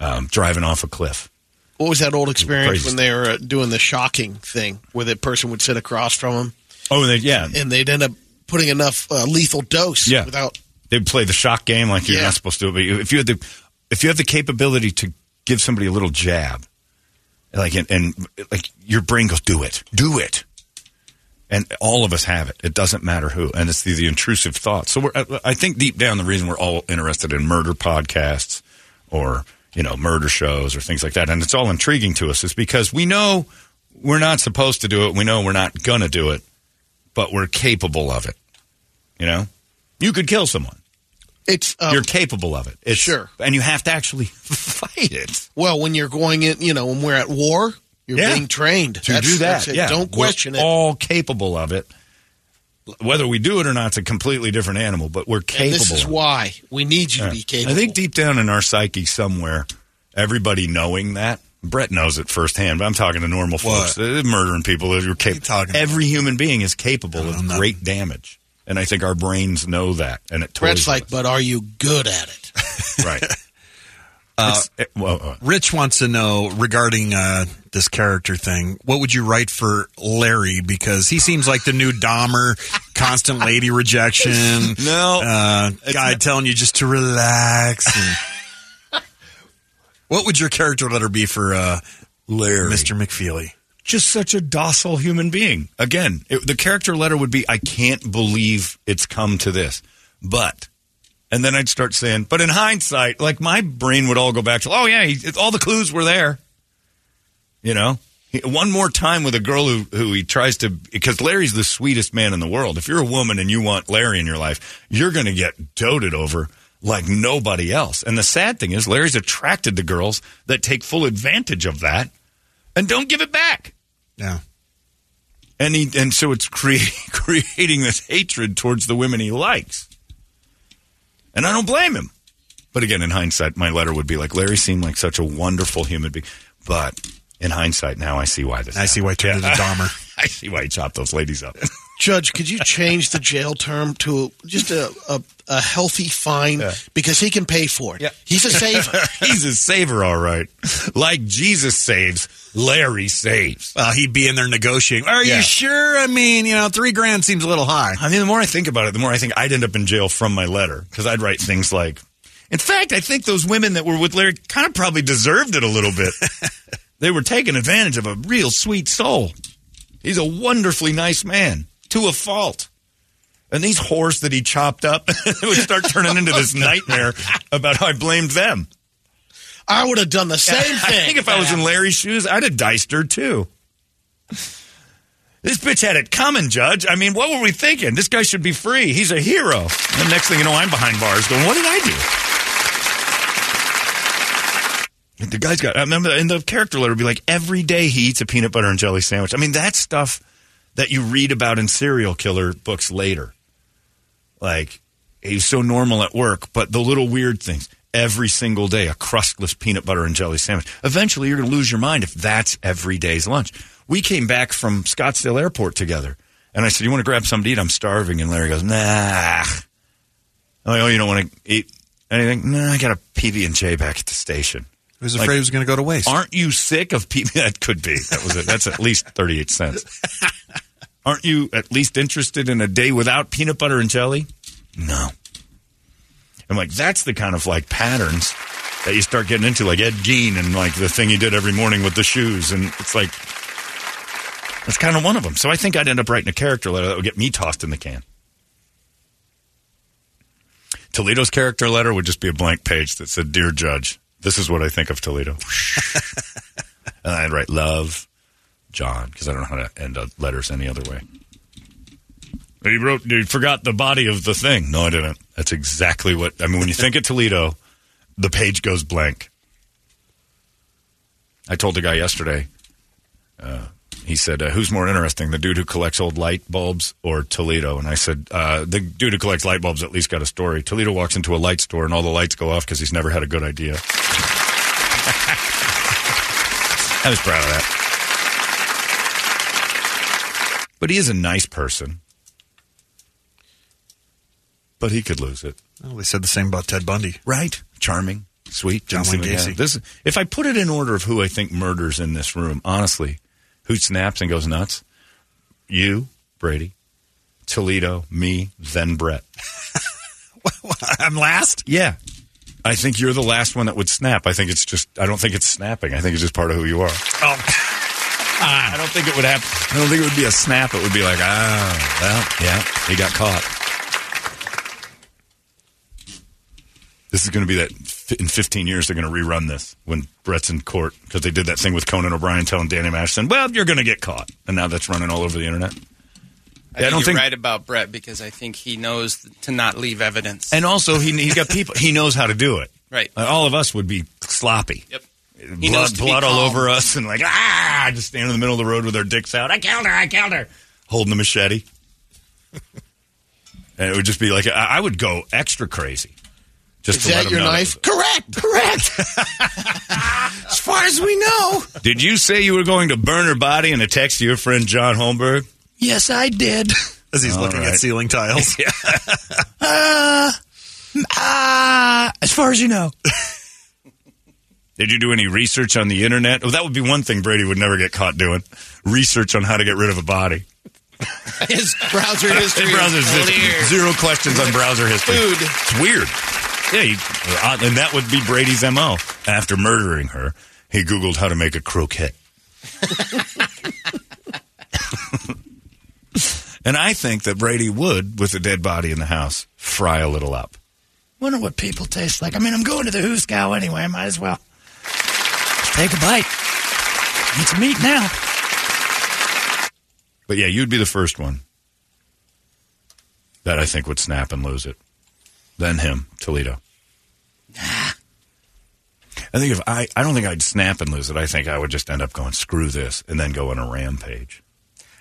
Speaker 2: um, driving off a cliff.
Speaker 4: What was that old experience
Speaker 2: Crazy
Speaker 4: when they were uh, doing the shocking thing, where the person would sit across from them
Speaker 2: Oh, they, yeah.
Speaker 4: and they'd end up putting enough uh, lethal dose
Speaker 2: Yeah.
Speaker 4: without
Speaker 2: They'd play the shock game like you're
Speaker 4: Yeah.
Speaker 2: not supposed to. But if you have the if you have the capability to give somebody a little jab, like and, and like your brain goes, do it, do it. And all of us have it. It doesn't matter who, and it's the, the intrusive thoughts. So we're, I- I think deep down, the reason we're all interested in murder podcasts or you know murder shows or things like that, and it's all intriguing to us, is because we know we're not supposed to do it. We know we're not gonna do it, but we're capable of it. You know, you could kill someone.
Speaker 4: It's um,
Speaker 2: You're capable of it. It's,
Speaker 4: Sure.
Speaker 2: and you have to actually (laughs) fight it.
Speaker 4: well when you're going in. You know, when we're at war, you're
Speaker 2: Yeah.
Speaker 4: being trained
Speaker 2: to
Speaker 4: That's-
Speaker 2: do that. Yeah,
Speaker 4: Don't question
Speaker 2: we're
Speaker 4: it.
Speaker 2: All capable of it. Whether we do it or not, it's a completely different animal. But we're capable.
Speaker 4: and this is why we need you to be capable.
Speaker 2: I think deep down in our psyche somewhere, everybody knowing that. Brett knows it firsthand, but I'm talking to normal folks.
Speaker 3: What?
Speaker 2: Murdering people. You're
Speaker 3: you
Speaker 2: capable.
Speaker 3: talking about?
Speaker 2: Every human being is capable of
Speaker 3: know.
Speaker 2: great damage, and I think our brains know that. And it
Speaker 4: Brett's like,
Speaker 2: us.
Speaker 4: but are you good at it? (laughs)
Speaker 2: right. (laughs)
Speaker 3: Uh,
Speaker 2: it- well, uh,
Speaker 3: Rich wants to know regarding uh, this character thing. What would you write for Larry? Because he seems like the new Dahmer, constant lady (laughs) rejection.
Speaker 2: No.
Speaker 3: uh, guy telling you just to relax. And what would your character letter be for uh,
Speaker 2: Larry.
Speaker 3: Mr. McFeely?
Speaker 2: just such a docile human being. Again, it, the character letter would be, I can't believe it's come to this. But, and then I'd start saying, but in hindsight, like my brain would all go back to, oh yeah, he, all the clues were there. You know? He, one more time with a girl who, who he tries to, because Larry's the sweetest man in the world. If you're a woman and you want Larry in your life, you're going to get doted over like nobody else. And the sad thing is, Larry's attracted to girls that take full advantage of that and don't give it back
Speaker 3: Yeah.
Speaker 2: and he and so it's creating (laughs) creating this hatred towards the women he likes. And I don't blame him. But again, in hindsight, my letter would be like Larry seemed like such a wonderful human being, but in hindsight, now I see why this.
Speaker 3: I see why he turned into Dahmer. (laughs)
Speaker 2: I see why he chopped those ladies up. (laughs)
Speaker 4: Judge, could you change the jail term to just a, a, a healthy fine
Speaker 2: Yeah.
Speaker 4: because he can pay for it?
Speaker 2: Yeah.
Speaker 4: He's a saver. (laughs)
Speaker 2: He's a saver, all right. Like Jesus saves, Larry saves.
Speaker 3: Well, he'd be in there negotiating. Are
Speaker 2: Yeah.
Speaker 3: you sure? I mean, you know, three grand seems a little high.
Speaker 2: I mean, the more I think about it, the more I think I'd end up in jail from my letter because I'd write things like, in fact, I think those women that were with Larry kind of probably deserved it a little bit. (laughs) they were taking advantage of a real sweet soul. He's a wonderfully nice man to a fault. And these whores that he chopped up (laughs) would start turning into this (laughs) nightmare about how I blamed them.
Speaker 4: I would have done the (laughs) same thing.
Speaker 2: I think if I was in Larry's shoes, I'd have diced her too. This bitch had it coming, Judge. I mean, what were we thinking? This guy should be free. He's a hero. And next thing you know, I'm behind bars going, what did I do? The guy's got, I remember in the character letter would be like, every day he eats a peanut butter and jelly sandwich. I mean, that stuff that you read about in serial killer books later. Like, he's so normal at work, but the little weird things. Every single day, a crustless peanut butter and jelly sandwich. Eventually, you're going to lose your mind if that's every day's lunch. We came back from Scottsdale Airport together, and I said, "You want to grab something to eat? I'm starving." And Larry goes, "Nah." I'm like, "Oh, you don't want to eat anything?" Nah, I got a PB and J back at the station.
Speaker 3: He was
Speaker 2: Like,
Speaker 3: afraid it was going to go to waste.
Speaker 2: Aren't you sick of PB? (laughs) That could be. That was it. That's at least thirty-eight cents. (laughs) Aren't you at least interested in a day without peanut butter and jelly? No. I'm like, that's the kind of like patterns that you start getting into, like Ed Gein and like the thing he did every morning with the shoes, and it's like that's kind of one of them. So I think I'd end up writing a character letter that would get me tossed in the can. Toledo's character letter would just be a blank page that said, "Dear Judge, this is what I think of Toledo," (laughs) and I'd write "Love, John," because I don't know how to end letters any other way. He wrote, you forgot the body of the thing. No, I didn't. That's exactly what, I mean, when you think of Toledo, the page goes blank. I told the guy yesterday, uh, he said, uh, who's more interesting, the dude who collects old light bulbs or Toledo? And I said, uh, the dude who collects light bulbs at least got a story. Toledo walks into a light store and all the lights go off because he's never had a good idea. (laughs) I was proud of that. But he is a nice person. But he could lose it.
Speaker 3: Well, they said the same about Ted Bundy.
Speaker 2: Right. Charming, sweet.
Speaker 3: John Wayne Gacy.
Speaker 2: This, if I put it in order of who I think murders in this room, honestly, who snaps and goes nuts? You, Brady, Toledo, me, then Brett. (laughs)
Speaker 3: I'm last.
Speaker 2: Yeah. I think you're the last one that would snap. I think it's just, I don't think it's snapping. I think it's just part of who you are.
Speaker 3: Oh,
Speaker 2: I don't think it would happen. I don't think it would be a snap. It would be like, ah, well, yeah, he got caught. This is going to be that in 15 years, they're going to rerun this when Brett's in court because they did that thing with Conan O'Brien telling Danny Masterson, well, you're going to get caught. And now that's running all over the internet.
Speaker 7: I,
Speaker 2: Yeah, I don't
Speaker 7: you're
Speaker 2: think-
Speaker 7: right about Brett because I think he knows to not leave evidence.
Speaker 2: And also, he, he's got people, he knows how to do it.
Speaker 7: Right.
Speaker 2: Like, all of us would be sloppy.
Speaker 7: Yep.
Speaker 2: Blood,
Speaker 7: knows to be
Speaker 2: blood all over us, and like ah, just standing in the middle of the road with our dicks out. I killed her. I killed her. Holding the machete, (laughs) and it would just be like I, I would go extra crazy. Just
Speaker 4: Is
Speaker 2: to let
Speaker 4: that
Speaker 2: him
Speaker 4: your
Speaker 2: know
Speaker 4: knife? Correct. Correct. (laughs) (laughs) as far as we know.
Speaker 2: Did you say you were going to burn her body in a text to your friend John Holmberg?
Speaker 5: Yes, I did.
Speaker 3: as he's
Speaker 2: All
Speaker 3: looking
Speaker 2: right.
Speaker 3: at ceiling tiles. yeah.
Speaker 5: Uh, uh, as far as you know.
Speaker 2: Did you do any research on the internet? Oh, that would be one thing Brady would never get caught doing: research on how to get rid of a body. (laughs)
Speaker 4: His browser history. is
Speaker 2: browser history. Zero questions on browser history.
Speaker 4: Food.
Speaker 2: It's weird. Yeah, he, uh, and that would be Brady's MO. After murdering her, he Googled how to make a croquette. (laughs) and I think that Brady would, with a dead body in the house, fry a little up.
Speaker 5: Wonder what people taste like. I mean, I'm going to the Who's Cow anyway. I might as well Just take a bite. Eat some meat now.
Speaker 2: But yeah, you'd be the first one that I think would snap and lose it. Then him, Toledo. Ah. I think if I, I don't think I'd snap and lose it. I think I would just end up going screw this and then go on a rampage.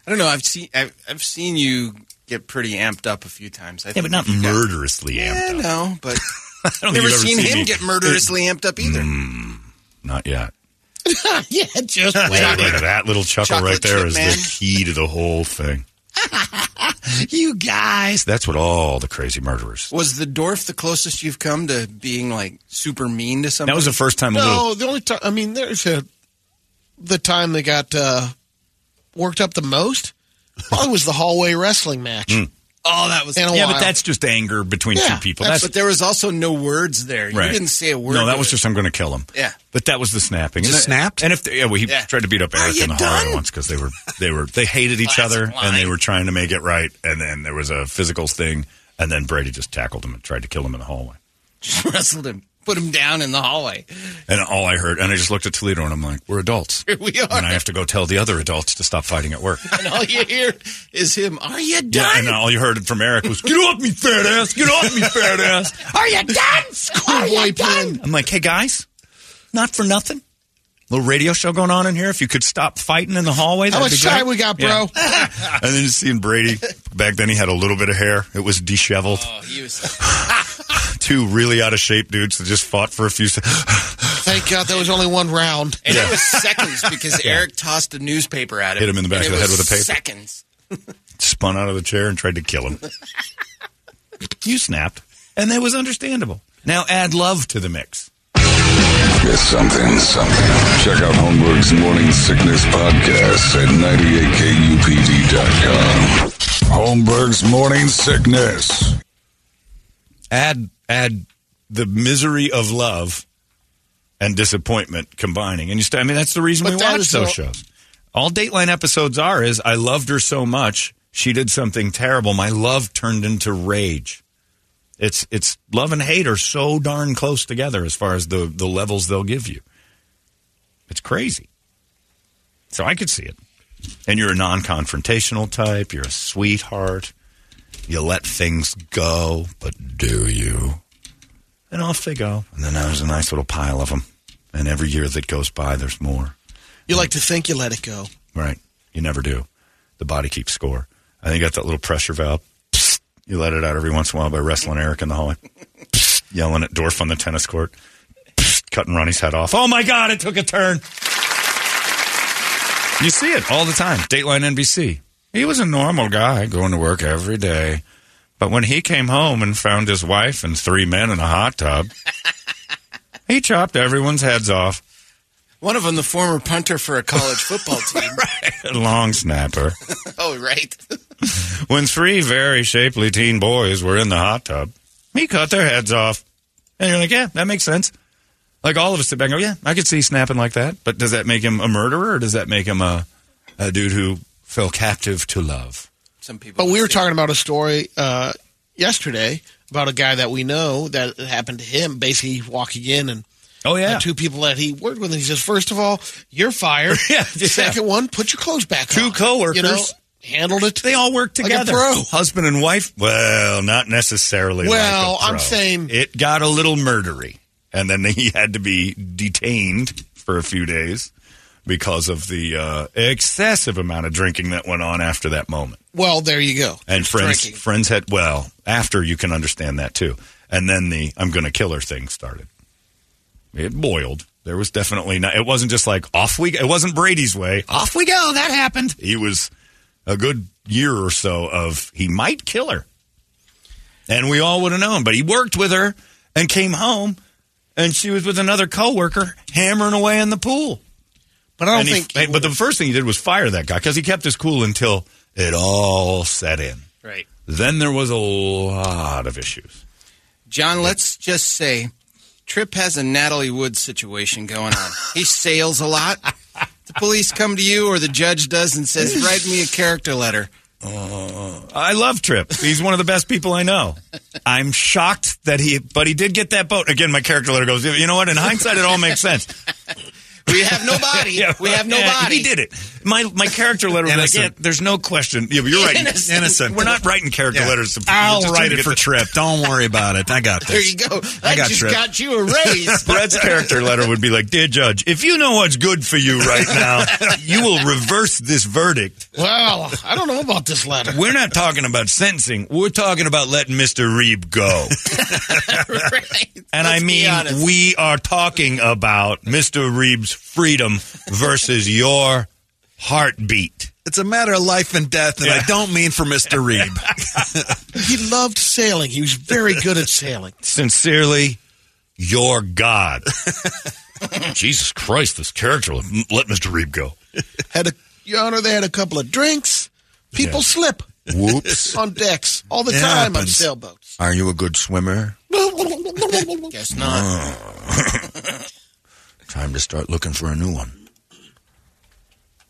Speaker 7: I don't know. I've seen I've, I've seen you get pretty amped up a few times. I
Speaker 2: Yeah,
Speaker 7: think
Speaker 2: but not
Speaker 7: you got-
Speaker 2: murderously
Speaker 7: Yeah,
Speaker 2: amped up.
Speaker 7: no, but (laughs)
Speaker 2: I don't think
Speaker 7: never
Speaker 2: you've ever
Speaker 7: seen him
Speaker 2: me-
Speaker 7: get murderously (laughs) amped up either.
Speaker 2: Mm, not yet. (laughs)
Speaker 4: yeah, just
Speaker 2: Yeah,
Speaker 4: wait.
Speaker 2: that little chuckle
Speaker 7: Chocolate
Speaker 2: right there
Speaker 7: chip
Speaker 2: is
Speaker 7: man.
Speaker 2: the key to the whole thing. (laughs)
Speaker 5: You guys.
Speaker 2: That's what all the crazy murderers.
Speaker 7: Was the dwarf the closest you've come to being like super mean to somebody?
Speaker 2: That was the first time a little.
Speaker 4: No, the only time. I mean, there's a the time they got uh, worked up the most. Probably was the hallway wrestling match.
Speaker 7: Oh, that was.
Speaker 4: In
Speaker 2: Yeah,
Speaker 4: while.
Speaker 2: but that's just anger between
Speaker 4: Yeah,
Speaker 2: two people.
Speaker 4: that's-
Speaker 2: That's
Speaker 7: but there was also no words there.
Speaker 2: right.
Speaker 7: You didn't say a word.
Speaker 2: No, that was
Speaker 7: it.
Speaker 2: just I'm going to kill him.
Speaker 7: Yeah.
Speaker 2: But that was the snapping.
Speaker 3: Just
Speaker 2: and
Speaker 3: snapped?
Speaker 2: And if they, yeah, well, he
Speaker 7: Yeah.
Speaker 2: tried to beat up Eric in the hallway once because they were they were they hated each other and they were trying to make it right. And then there was a physical thing, and then Brady just tackled him and tried to kill him in the hallway.
Speaker 7: just wrestled him, put him down in the hallway.
Speaker 2: And all I heard, and I just looked at Toledo and I'm like, we're adults.
Speaker 7: Here (laughs) we are.
Speaker 2: And I have to go tell the other adults to stop fighting at work.
Speaker 7: and all you hear is him. Are you
Speaker 2: Yeah,
Speaker 7: done?
Speaker 2: and all you heard from Eric was, "Get off me, fat ass! Get off me, fat ass!" (laughs)
Speaker 5: Are you done? You done?
Speaker 2: I'm like, "Hey guys, not for nothing. Little radio show going on in here. If you could stop fighting in the hallway,
Speaker 4: How much time we got, bro?
Speaker 2: Yeah. (laughs) and then just seeing Brady back then, he had a little bit of hair. It was disheveled.
Speaker 7: Oh, he was. (sighs)
Speaker 2: Two really out of shape dudes that just fought for a few seconds. (sighs)
Speaker 4: Thank God there was only one round.
Speaker 7: And it was seconds because (laughs) Eric tossed a newspaper at him.
Speaker 2: Hit him in the back of
Speaker 7: it
Speaker 2: the head
Speaker 7: was
Speaker 2: with a paper.
Speaker 7: Seconds. (laughs)
Speaker 2: spun out of the chair and tried to kill him. (laughs) you snapped, and that was understandable. Now add love to the mix.
Speaker 6: It's something, something. Check out Holmberg's Morning Sickness Podcast at 98kupd.com. Holmberg's Morning Sickness.
Speaker 2: add add the misery of love and disappointment combining, and you. St- I mean, that's the reason
Speaker 4: But
Speaker 2: we watch those
Speaker 4: all-
Speaker 2: shows. All Dateline episodes are is I loved her so much she did something terrible. My love turned into rage. It's it's love and hate are so darn close together as far as the the levels they'll give you. It's crazy. So I could see it. And you're a non-confrontational type. You're a sweetheart. You let things go, but do you? And off they go. And then there's a nice little pile of them. And every year that goes by, there's more.
Speaker 4: You like to think you let it go.
Speaker 2: Right. You never do. The body keeps score. I think you got that little pressure valve. Psst. You let it out every once in a while by wrestling Eric in the hallway. Psst. Yelling at Dorf on the tennis court. Psst. Cutting Ronnie's head off. Oh my God, it took a turn. You see it all the time. Dateline NBC. He was a normal guy going to work every day. But when he came home and found his wife and three men in a hot tub, (laughs) he chopped everyone's heads off.
Speaker 7: One of them, the former punter for a college football (laughs) team. right.
Speaker 2: Long snapper. (laughs)
Speaker 7: Oh, right.
Speaker 2: when three very shapely teen boys were in the hot tub, He cut their heads off. And you're like, yeah, that makes sense. Like all of us sit back and go, yeah, I could see snapping like that. But does that make him a murderer or does that make him a, a dude who fell captive to love?
Speaker 7: Some people.
Speaker 4: But we were
Speaker 7: say-
Speaker 4: talking about a story uh, yesterday about a guy that we know that it happened to him. Basically, walking in and
Speaker 2: Oh, yeah.
Speaker 4: uh, two people that he worked with, and he says, first of all, you're fired. (laughs)
Speaker 2: Yeah, yeah.
Speaker 4: Second one, put your clothes back
Speaker 2: Two
Speaker 4: on.
Speaker 2: coworkers.
Speaker 4: You know, handled it.
Speaker 2: They all work
Speaker 4: Like a
Speaker 2: together.
Speaker 4: pro.
Speaker 2: Husband and wife? Well, not necessarily.
Speaker 4: Well,
Speaker 2: like a pro.
Speaker 4: I'm saying-
Speaker 2: it got a little murdery, and then (laughs) he had to be detained for a few days because of the uh, excessive amount of drinking that went on after that moment.
Speaker 4: Well, there you go.
Speaker 2: And friends,
Speaker 4: Drinking.
Speaker 2: friends had well after you can understand that too. And then the I'm going to kill her thing started. It boiled. There was definitely not. It wasn't just like off we. It wasn't Brady's way. Off we go. That happened. He was a good year or so of he might kill her, and we all would have known. But he worked with her and came home, and she was with another coworker hammering away in the pool.
Speaker 4: But I don't
Speaker 2: And he-
Speaker 4: think.
Speaker 2: but the first thing he did was fire that guy because he kept his cool until it all set in.
Speaker 7: Right.
Speaker 2: Then there was a lot of issues.
Speaker 7: John, let's just say Trip has a Natalie Wood situation going on. (laughs) he sails a lot. The police come to you or the judge does and says, write me a character letter.
Speaker 2: Uh, I love Trip. He's one of the best people I know. I'm shocked that he, but he did get that boat. Again, my character letter goes, you know what? In hindsight, it all makes sense.
Speaker 7: We have no body. (laughs)
Speaker 2: Yeah,
Speaker 7: we have no
Speaker 2: yeah,
Speaker 7: body.
Speaker 2: He did it. My my character letter like,
Speaker 3: Innocent.
Speaker 2: yeah, there's no question. Yeah, but you're right.
Speaker 7: Innocent.
Speaker 3: Innocent.
Speaker 2: We're not writing character
Speaker 3: Yeah.
Speaker 2: letters.
Speaker 3: I'll write it for Trip. Don't worry about it. I got (laughs) this.
Speaker 7: There you go.
Speaker 3: I
Speaker 7: I,
Speaker 3: got
Speaker 7: just got you a raise. (laughs)
Speaker 2: Brett's character letter would be like, Dear Judge, if you know what's good for you right now, (laughs) you will reverse this verdict.
Speaker 4: well, I don't know about this letter.
Speaker 2: We're not talking about sentencing. We're talking about letting Mr. Reeb go.
Speaker 7: right.
Speaker 2: And I
Speaker 7: Let's be
Speaker 2: mean, we are talking about Mr. Reeb's freedom versus your heartbeat.
Speaker 3: It's a matter of life and death, and I don't mean for Mr. Reeb. (laughs)
Speaker 4: He loved sailing. He was very good at sailing.
Speaker 2: Sincerely, your God. (laughs) Jesus Christ, this character. Let Mr. Reeb go.
Speaker 4: Had a, Your Honor, they had a couple of drinks. People
Speaker 2: Yeah.
Speaker 4: slip
Speaker 2: Whoops. (laughs)
Speaker 4: on decks all the
Speaker 3: It
Speaker 4: time on sailboats.
Speaker 2: Are you a good swimmer?
Speaker 7: Guess not.
Speaker 2: Time to start looking for a new one.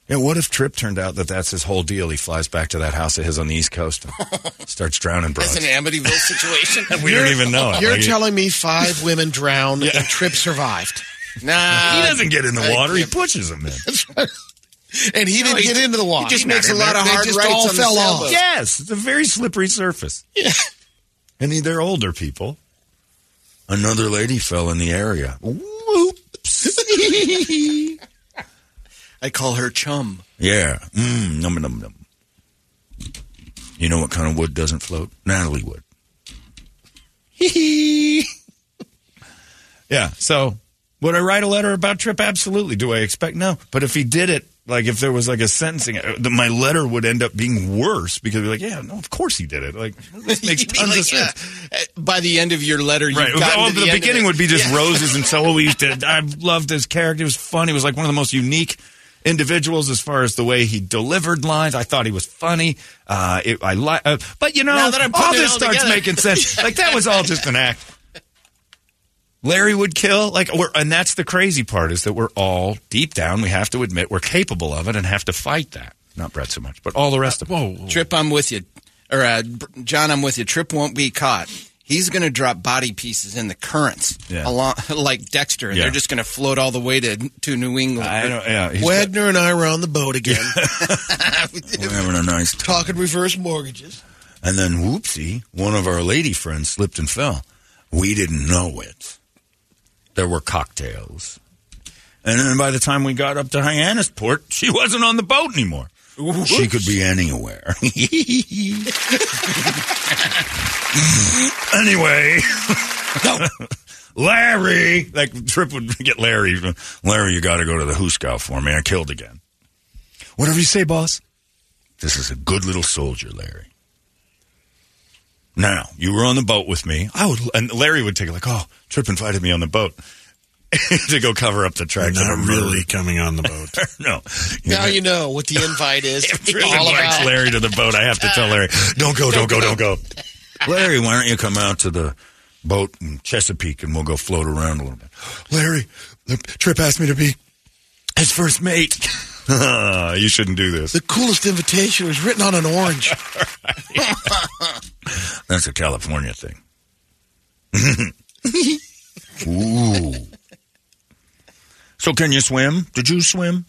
Speaker 2: Yeah, what if Trip turned out that that's his whole deal? He flies back to that house of his on the East Coast and (laughs) starts drowning
Speaker 7: That's
Speaker 2: broads.
Speaker 7: an Amityville situation. (laughs)
Speaker 2: We don't even know it.
Speaker 4: You're
Speaker 2: Like,
Speaker 4: telling me five women drowned
Speaker 2: Yeah.
Speaker 4: and Trip survived. (laughs)
Speaker 7: nah.
Speaker 2: he doesn't get in the
Speaker 7: I
Speaker 2: water. He pushes them in.
Speaker 4: And he didn't
Speaker 7: he-
Speaker 4: get into the water.
Speaker 7: he just makes a lot of
Speaker 4: They
Speaker 7: hard
Speaker 4: just
Speaker 7: rights
Speaker 4: all
Speaker 7: on the
Speaker 4: fell off.
Speaker 7: sailboat.
Speaker 2: Yes, it's a very slippery surface.
Speaker 4: Yeah.
Speaker 2: And they're older people. Another lady fell in the area. Whoops.
Speaker 7: I call her chum.
Speaker 2: Yeah. Mm, num num num. You know what kind of wood doesn't float? Natalie wood. (laughs) yeah. So, would I write a letter about Trip? Absolutely. Do I expect no? But if he did it, like if there was like a sentencing, uh, my letter would end up being worse because be like, yeah, no, of course he did it. Like (laughs) this makes tons
Speaker 7: like,
Speaker 2: of sense.
Speaker 7: Uh, By the end of your letter,
Speaker 2: Right.
Speaker 7: to
Speaker 2: the,
Speaker 7: the,
Speaker 2: beginning would be just
Speaker 7: Yeah.
Speaker 2: roses and (laughs) so we used to. I loved his character. It was fun. It was like one of the most unique individuals as far as the way he delivered lines. I thought he was funny. Uh, it, I li- uh, but you know,
Speaker 7: Now that I'm
Speaker 2: all this
Speaker 7: all
Speaker 2: starts
Speaker 7: together.
Speaker 2: making sense. (laughs) like that was all just an act. Larry would kill, like, we're, and that's the crazy part is that we're all deep down. We have to admit we're capable of it and have to fight that. Not Brett so much, but all the rest of whoa,
Speaker 7: Trip, I'm with you. Or uh, John, I'm with you. Trip won't be caught. He's going to drop body pieces in the currents,
Speaker 2: Yeah.
Speaker 7: along (laughs) like Dexter,
Speaker 2: Yeah.
Speaker 7: they're just going to float all the way to to New England.
Speaker 2: I don't, yeah, he's
Speaker 4: Wagner and I were on the boat again, (laughs)
Speaker 2: we're having a nice time. (laughs)
Speaker 4: talking reverse mortgages.
Speaker 2: And then, whoopsie, one of our lady friends slipped and fell. We didn't know it. There were cocktails. And then by the time we got up to Hyannisport, she wasn't on the boat anymore. She could be anywhere. Anyway, (laughs) Larry, like Trip would get Larry. Larry, you got to go to the Hooskow for me. I killed again. Whatever you say, boss. This is a good little soldier, Larry. Now, you were on the boat with me. I would, and Larry would take it like, oh, Trip invited me on the boat (laughs) to go cover up the
Speaker 3: They're
Speaker 2: tracks.
Speaker 3: not
Speaker 2: a
Speaker 3: really coming on the boat. (laughs)
Speaker 2: no.
Speaker 4: Now you know what the invite is.
Speaker 2: If Trip
Speaker 4: all
Speaker 2: invites
Speaker 4: about.
Speaker 2: Larry to the boat, I have to tell Larry, don't go, don't go, don't go. Larry, why don't you come out to the boat in Chesapeake, and we'll go float around a little bit. Larry, the Trip asked me to be his first mate. (laughs) you shouldn't do this.
Speaker 4: The coolest invitation was written on an orange. (laughs)
Speaker 2: That's a California thing. (laughs) Ooh. So, can you swim? Did you swim?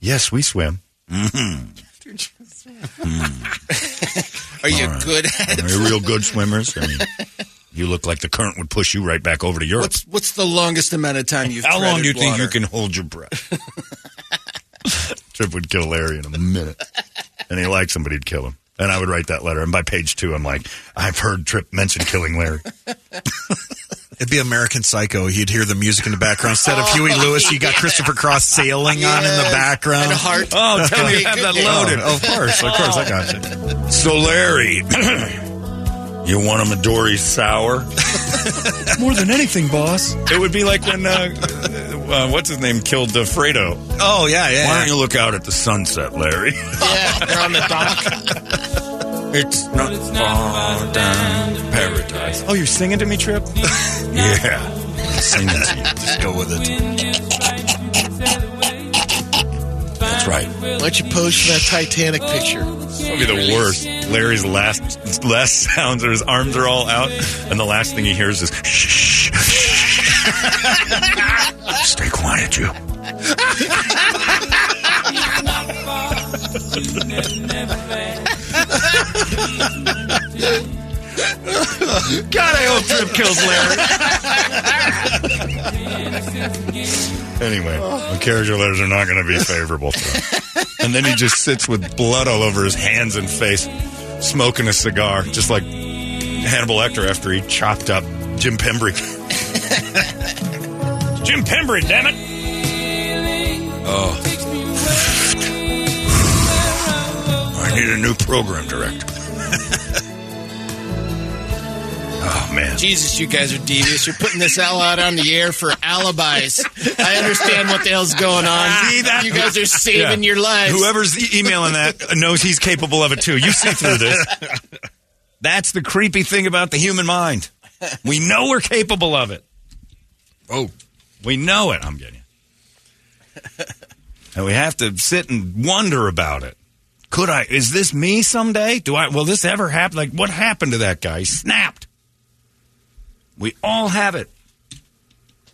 Speaker 2: yes, we swim. Mm-hmm.
Speaker 7: Are you
Speaker 2: right.
Speaker 7: good at
Speaker 2: Are you real good swimmers? I mean, (laughs) you look like the current would push you right back over to Europe.
Speaker 7: What's what's the longest amount of time you've
Speaker 2: How long do you
Speaker 7: treaded
Speaker 2: think you can hold your breath? (laughs) Trip would kill Larry in a minute. And he liked somebody would kill him. And I would write that letter. And by page two, I'm like, I've heard Trip mention killing Larry. (laughs)
Speaker 3: It'd be American Psycho. You'd hear the music in the background. Instead of Huey Lewis, you got (laughs) Christopher Cross sailing on in the background.
Speaker 7: And heart.
Speaker 2: Oh, tell me you have that loaded. Oh, of course, of course, I got you. So, Larry, (clears throat) you want a Midori sour? (laughs) More than anything, boss. It would be like when, uh, uh, what's his name, killed uh, Fredo.
Speaker 3: Oh yeah, yeah.
Speaker 2: Why don't you look out at the sunset, Larry?
Speaker 4: yeah, they're on the dock. (laughs)
Speaker 2: It's not far down to paradise. Oh, you're singing to me, Trip? (laughs) yeah. Singing to you.
Speaker 3: Just go with it.
Speaker 2: That's right.
Speaker 4: Why don't you pose for that Titanic picture?
Speaker 2: That'll be the worst. Larry's last last sounds are his arms are all out, and the last thing he hears is shh. Stay quiet, you. (laughs) (laughs) God, I hope Trip kills Larry. anyway, the character letters are not going to be favorable to him. And then he just sits with blood all over his hands and face, smoking a cigar, just like Hannibal Lecter after he chopped up Jim Pembry. Jim Pembry, damn it! Oh. I need a new program director. (laughs) oh, man.
Speaker 7: Jesus, you guys are devious. You're putting this all out on the air for alibis. I understand what the hell's going on. (laughs)
Speaker 2: See that?
Speaker 7: You guys are saving
Speaker 2: Yeah.
Speaker 7: your lives.
Speaker 2: Whoever's e- emailing that knows he's capable of it too. You see through this. (laughs) That's the creepy thing about the human mind. We know we're capable of it. Oh, we know it. I'm getting you. And we have to sit and wonder about it. Could I? Is this me someday? Do I? Will this ever happen? Like, what happened to that guy? He snapped. We all have it.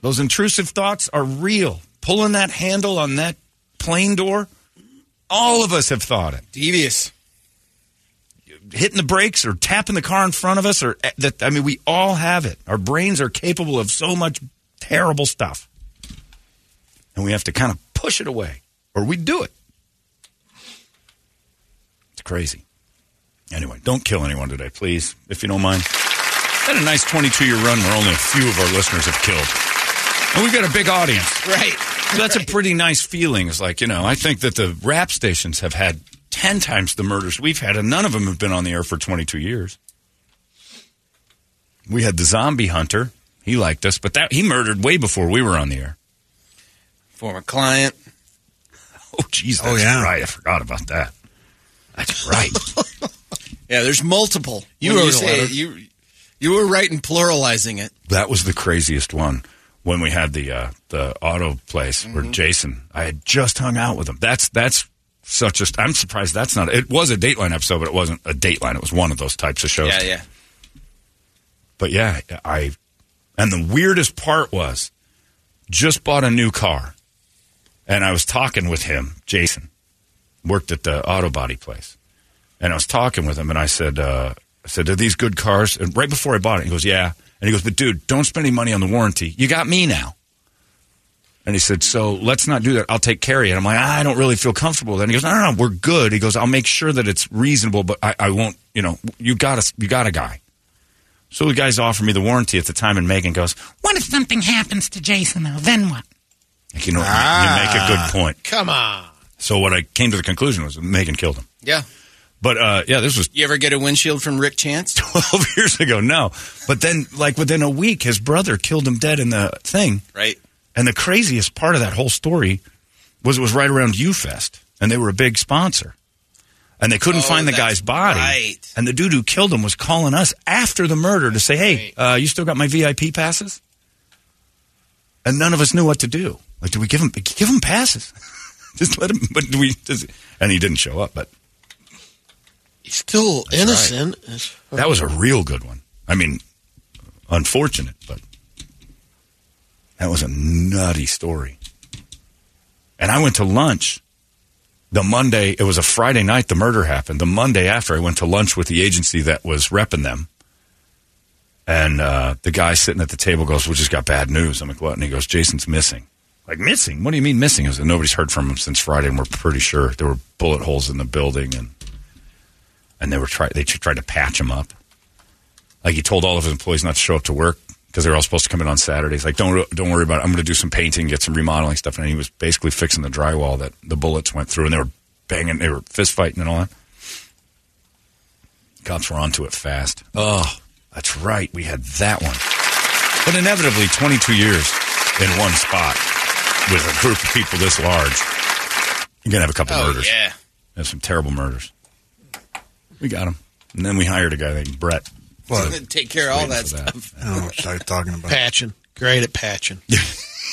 Speaker 2: Those intrusive thoughts are real. Pulling that handle on that plane door, all of us have thought it.
Speaker 7: devious.
Speaker 2: Hitting the brakes or tapping the car in front of us, or eh, that. I mean, we all have it. Our brains are capable of so much terrible stuff, and we have to kind of push it away, or we do it. It's crazy. Anyway, don't kill anyone today, please, if you don't mind. Had a nice 22 year run where only a few of our listeners have killed. And we've got a big audience.
Speaker 7: Right.
Speaker 2: So That's a pretty nice feeling. It's like, you know, I think that the rap stations have had 10 times the murders we've had, and none of them have been on the air for 22 years. We had the zombie hunter. He liked us, but that he murdered way before we were on the air.
Speaker 7: Former client.
Speaker 2: Oh, jeez.
Speaker 3: Oh, yeah.
Speaker 2: Right. I forgot about that. That's right. (laughs)
Speaker 7: Yeah, there's multiple.
Speaker 4: You
Speaker 7: When
Speaker 4: wrote a
Speaker 7: say
Speaker 4: letter.
Speaker 7: You, you were right in pluralizing it.
Speaker 2: that was the craziest one when we had the uh, the auto place where Jason. I had just hung out with him. That's that's such a. I'm surprised that's not. It was a Dateline episode, but it wasn't a Dateline. It was one of those types of shows.
Speaker 7: Yeah, yeah.
Speaker 2: But yeah, I. And the weirdest part was, just bought a new car, and I was talking with him, Jason, worked at the auto body place, and I was talking with him, and I said, uh, I said, "Are these good cars?" And right before I bought it, he goes, "Yeah," and he goes, "But dude, don't spend any money on the warranty. You got me now." And he said, "So let's not do that. I'll take care of it. I'm like, "I don't really feel comfortable." Then he goes, "No, no, no, we're good." He goes, "I'll make sure that it's reasonable, but I, I won't. You know, you got a, you got a guy." So the guys offered me the warranty at the time, and Megan goes,
Speaker 5: What if something happens to Jason, though? Then what?
Speaker 2: like, "You know, you- you make a good point."
Speaker 4: Come on.
Speaker 2: So what I came to the conclusion was Megan killed him.
Speaker 7: Yeah.
Speaker 2: But uh, yeah, this was
Speaker 7: You ever get a windshield from Rick Chance? (laughs)
Speaker 2: 12 (laughs) years ago. No, but then like within a week, his brother killed him dead in the thing.
Speaker 7: Right.
Speaker 2: And the craziest part of that whole story was it was right around UFest, and they were a big sponsor. And they couldn't
Speaker 7: Oh,
Speaker 2: find the guy's body.
Speaker 7: right.
Speaker 2: And the dude who killed him was calling us after the murder to say, hey, uh, you still got my VIP passes? And none of us knew what to do. Like, do we give him, give him passes? (laughs) Just let him, but we, does, and he didn't show up, but
Speaker 4: He's still innocent. It's-
Speaker 2: that was a real good one. I mean, unfortunate, but that was a nutty story. And I went to lunch the Monday, it was a Friday night the murder happened. The Monday after, I went to lunch with the agency that was repping them. And uh, the guy sitting at the table goes, We just got bad news. I'm like, What? And he goes, Jason's missing. Like, missing? What do you mean missing? I Nobody's heard from him since Friday, and we're pretty sure there were bullet holes in the building, and and they were try- they tried to patch him up. Like he told all of his employees not to show up to work because they were all supposed to come in on Saturdays. Like, don't don't worry about it. I'm going to do some painting, get some remodeling stuff. And he was basically fixing the drywall that the bullets went through, and they were banging, they were fist fighting and all that. Cops were onto it fast. Oh, that's right. We had that one. But inevitably, 22 years in one spot with a group of people this large, you're going to have a couple
Speaker 7: Oh,
Speaker 2: murders.
Speaker 7: yeah.
Speaker 2: Have some terrible murders. We got him. And then we hired a guy named Brett.
Speaker 3: What?
Speaker 7: Take care of all that
Speaker 2: for that.
Speaker 7: stuff.
Speaker 3: I don't know what you're talking about.
Speaker 4: Patching. Great at patching. (laughs)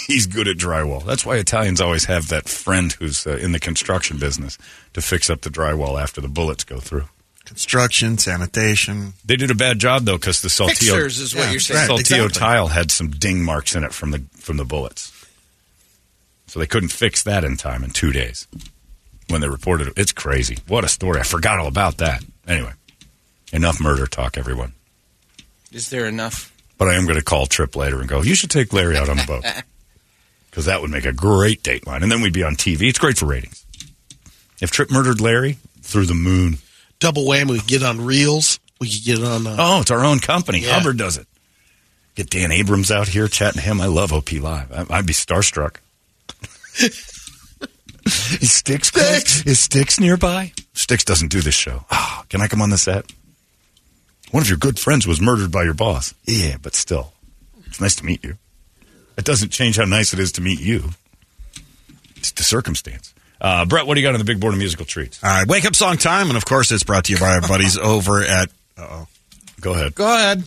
Speaker 2: He's good at drywall. That's why Italians always have that friend who's uh, in the construction business to fix up the drywall after the bullets go through.
Speaker 3: Construction, sanitation.
Speaker 2: They did a bad job though because the Saltillo,
Speaker 7: Fixers is what
Speaker 3: Yeah,
Speaker 7: you're saying.
Speaker 3: right.
Speaker 2: Saltillo
Speaker 3: exactly.
Speaker 2: tile had some ding marks in it from the from the bullets, so they couldn't fix that in time in two days. When they reported it, it's crazy. What a story! I forgot all about that. Anyway, enough murder talk, everyone.
Speaker 7: Is there enough?
Speaker 2: But I am going to call Trip later and go, you should take Larry out on the boat. (laughs) Because that would make a great dateline. And then we'd be on TV. It's great for ratings. If Trip murdered Larry, through the moon.
Speaker 4: Double whammy. We could get on Reelz. We could get on. Uh,
Speaker 2: Oh, it's our own company.
Speaker 4: Yeah.
Speaker 2: Hubbard does it. Get Dan Abrams out here chatting to him. I love OP Live. I, I'd be starstruck. (laughs) Is Sticks, close? Is Sticks nearby? Sticks doesn't do this show. Oh, can I come on the set? One of your good friends was murdered by your boss. Yeah, but still, it's nice to meet you. It doesn't change how nice it is to meet you. It's the circumstance. Uh, Brett, what do you got on the big board of musical treats?
Speaker 3: All right, wake up song time, and of course, it's brought to you by our buddies (laughs) over at. Uh-oh.
Speaker 2: Go ahead.
Speaker 3: Go ahead.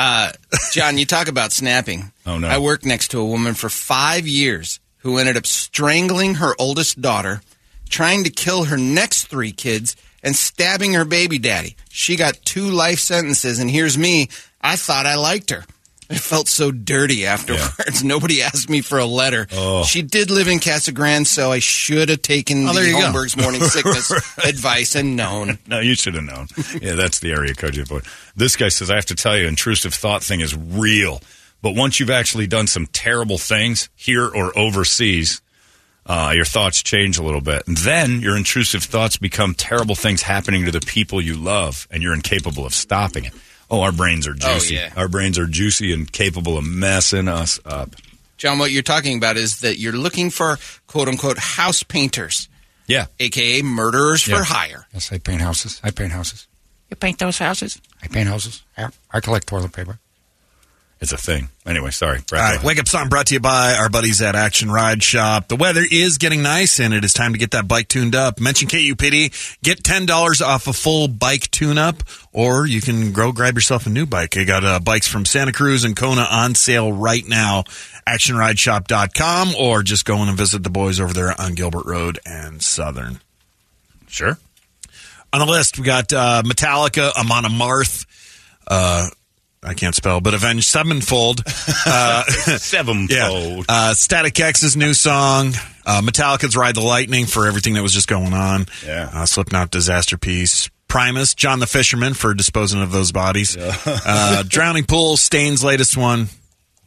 Speaker 7: Uh, John, you talk about snapping.
Speaker 2: Oh, no.
Speaker 7: I worked next to a woman for five years who ended up strangling her oldest daughter, trying to kill her next three kids, and stabbing her baby daddy. She got two life sentences, and here's me. I thought I liked her. I felt so dirty afterwards. (laughs) Nobody asked me for a letter.
Speaker 2: Oh.
Speaker 7: She did live in Casa Grande, so I should have taken
Speaker 4: Oh,
Speaker 7: the
Speaker 4: you go.
Speaker 7: Holmberg's morning (laughs) sickness advice and known. (laughs)
Speaker 2: No, you should have known. Yeah, that's the area code you avoid. This guy says, I have to tell you, intrusive thought thing is real. But once you've actually done some terrible things here or overseas, uh, your thoughts change a little bit. And then your intrusive thoughts become terrible things happening to the people you love, and you're incapable of stopping it. Oh, our brains are
Speaker 7: Oh,
Speaker 2: juicy.
Speaker 7: yeah.
Speaker 2: Our brains are juicy and capable of messing us up.
Speaker 7: John, what you're talking about is that you're looking for quote unquote house painters,
Speaker 2: Yeah.
Speaker 7: aka murderers
Speaker 2: Yeah.
Speaker 7: for hire.
Speaker 5: Yes, I paint houses. I paint houses. You paint those houses? I paint houses. Yeah. I collect toilet paper.
Speaker 2: It's a thing. Anyway, sorry. Brett,
Speaker 3: All right, wake up song brought to you by our buddies at Action Ride Shop. The weather is getting nice, and it is time to get that bike tuned up. Mention KUPD, get ten dollars off a full bike tune-up, or you can go grab yourself a new bike. They got uh, bikes from Santa Cruz and Kona on sale right now. ActionRideShop.com, or just go in and visit the boys over there on Gilbert Road and Southern.
Speaker 2: Sure.
Speaker 3: On the list, we got uh, Metallica, Amon Amarth. Uh, I can't spell, but Avenged Sevenfold. Uh, (laughs)
Speaker 2: Sevenfold.
Speaker 3: yeah. Uh, Static X's new song. Uh, Metallica's Ride the Lightning for everything that was just going on.
Speaker 2: Yeah.
Speaker 3: Uh, Slipknot Disaster Piece. Primus, John the Fisherman for disposing of those bodies. uh, Drowning Pool, Staind's latest one.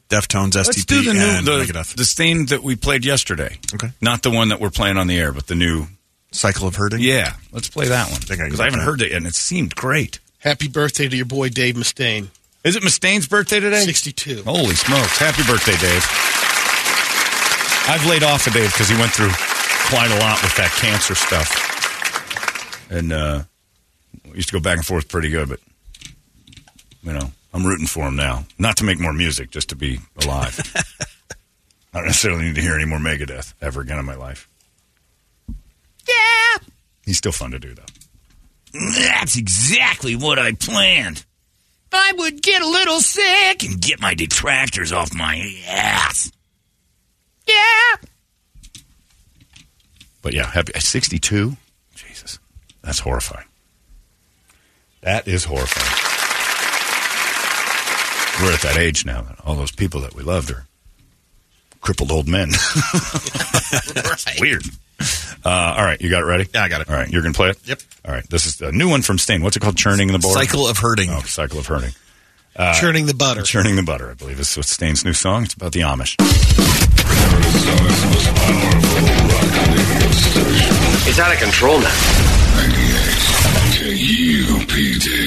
Speaker 3: Deftones, STP,
Speaker 2: Let's do the new
Speaker 3: and
Speaker 2: the, the Staind that we played yesterday.
Speaker 3: Okay.
Speaker 2: Not the one that we're playing on the air, but the new.
Speaker 3: Cycle of Hurting.
Speaker 2: Yeah, let's play that one
Speaker 3: think I can
Speaker 2: because I haven't
Speaker 3: that.
Speaker 2: heard it yet, and it seemed great.
Speaker 4: Happy birthday to your boy Dave Mustaine.
Speaker 2: Is it Mustaine's birthday today?
Speaker 4: 62.
Speaker 2: Holy smokes! Happy birthday, Dave. I've laid off of Dave because he went through quite a lot with that cancer stuff, and uh, we used to go back and forth pretty good. But you know, I'm rooting for him now. Not to make more music, just to be alive. (laughs) I don't necessarily need to hear any more Megadeth ever again in my life. Yeah, he's still fun to do though. That's exactly what I planned. I would get a little sick and get my detractors off my ass. Yeah. But yeah, happy 62? Jesus. That's horrifying. That is horrifying. We're at that age now. that All those people that we loved are crippled old men. (laughs) (laughs) It's weird. (laughs) Uh, all right, you got it ready?
Speaker 3: Yeah, I got it.
Speaker 2: All right, you're going to play it?
Speaker 3: Yep.
Speaker 2: All right, this is a new one from Staind. What's it called? Churning the butter.
Speaker 3: Cycle of Hurting.
Speaker 2: Oh, Cycle of Hurting.
Speaker 4: Uh, churning the butter.
Speaker 2: Churning the butter, I believe, is Staind's new song. It's about the Amish.
Speaker 8: It's out of control now. 98 KUPD.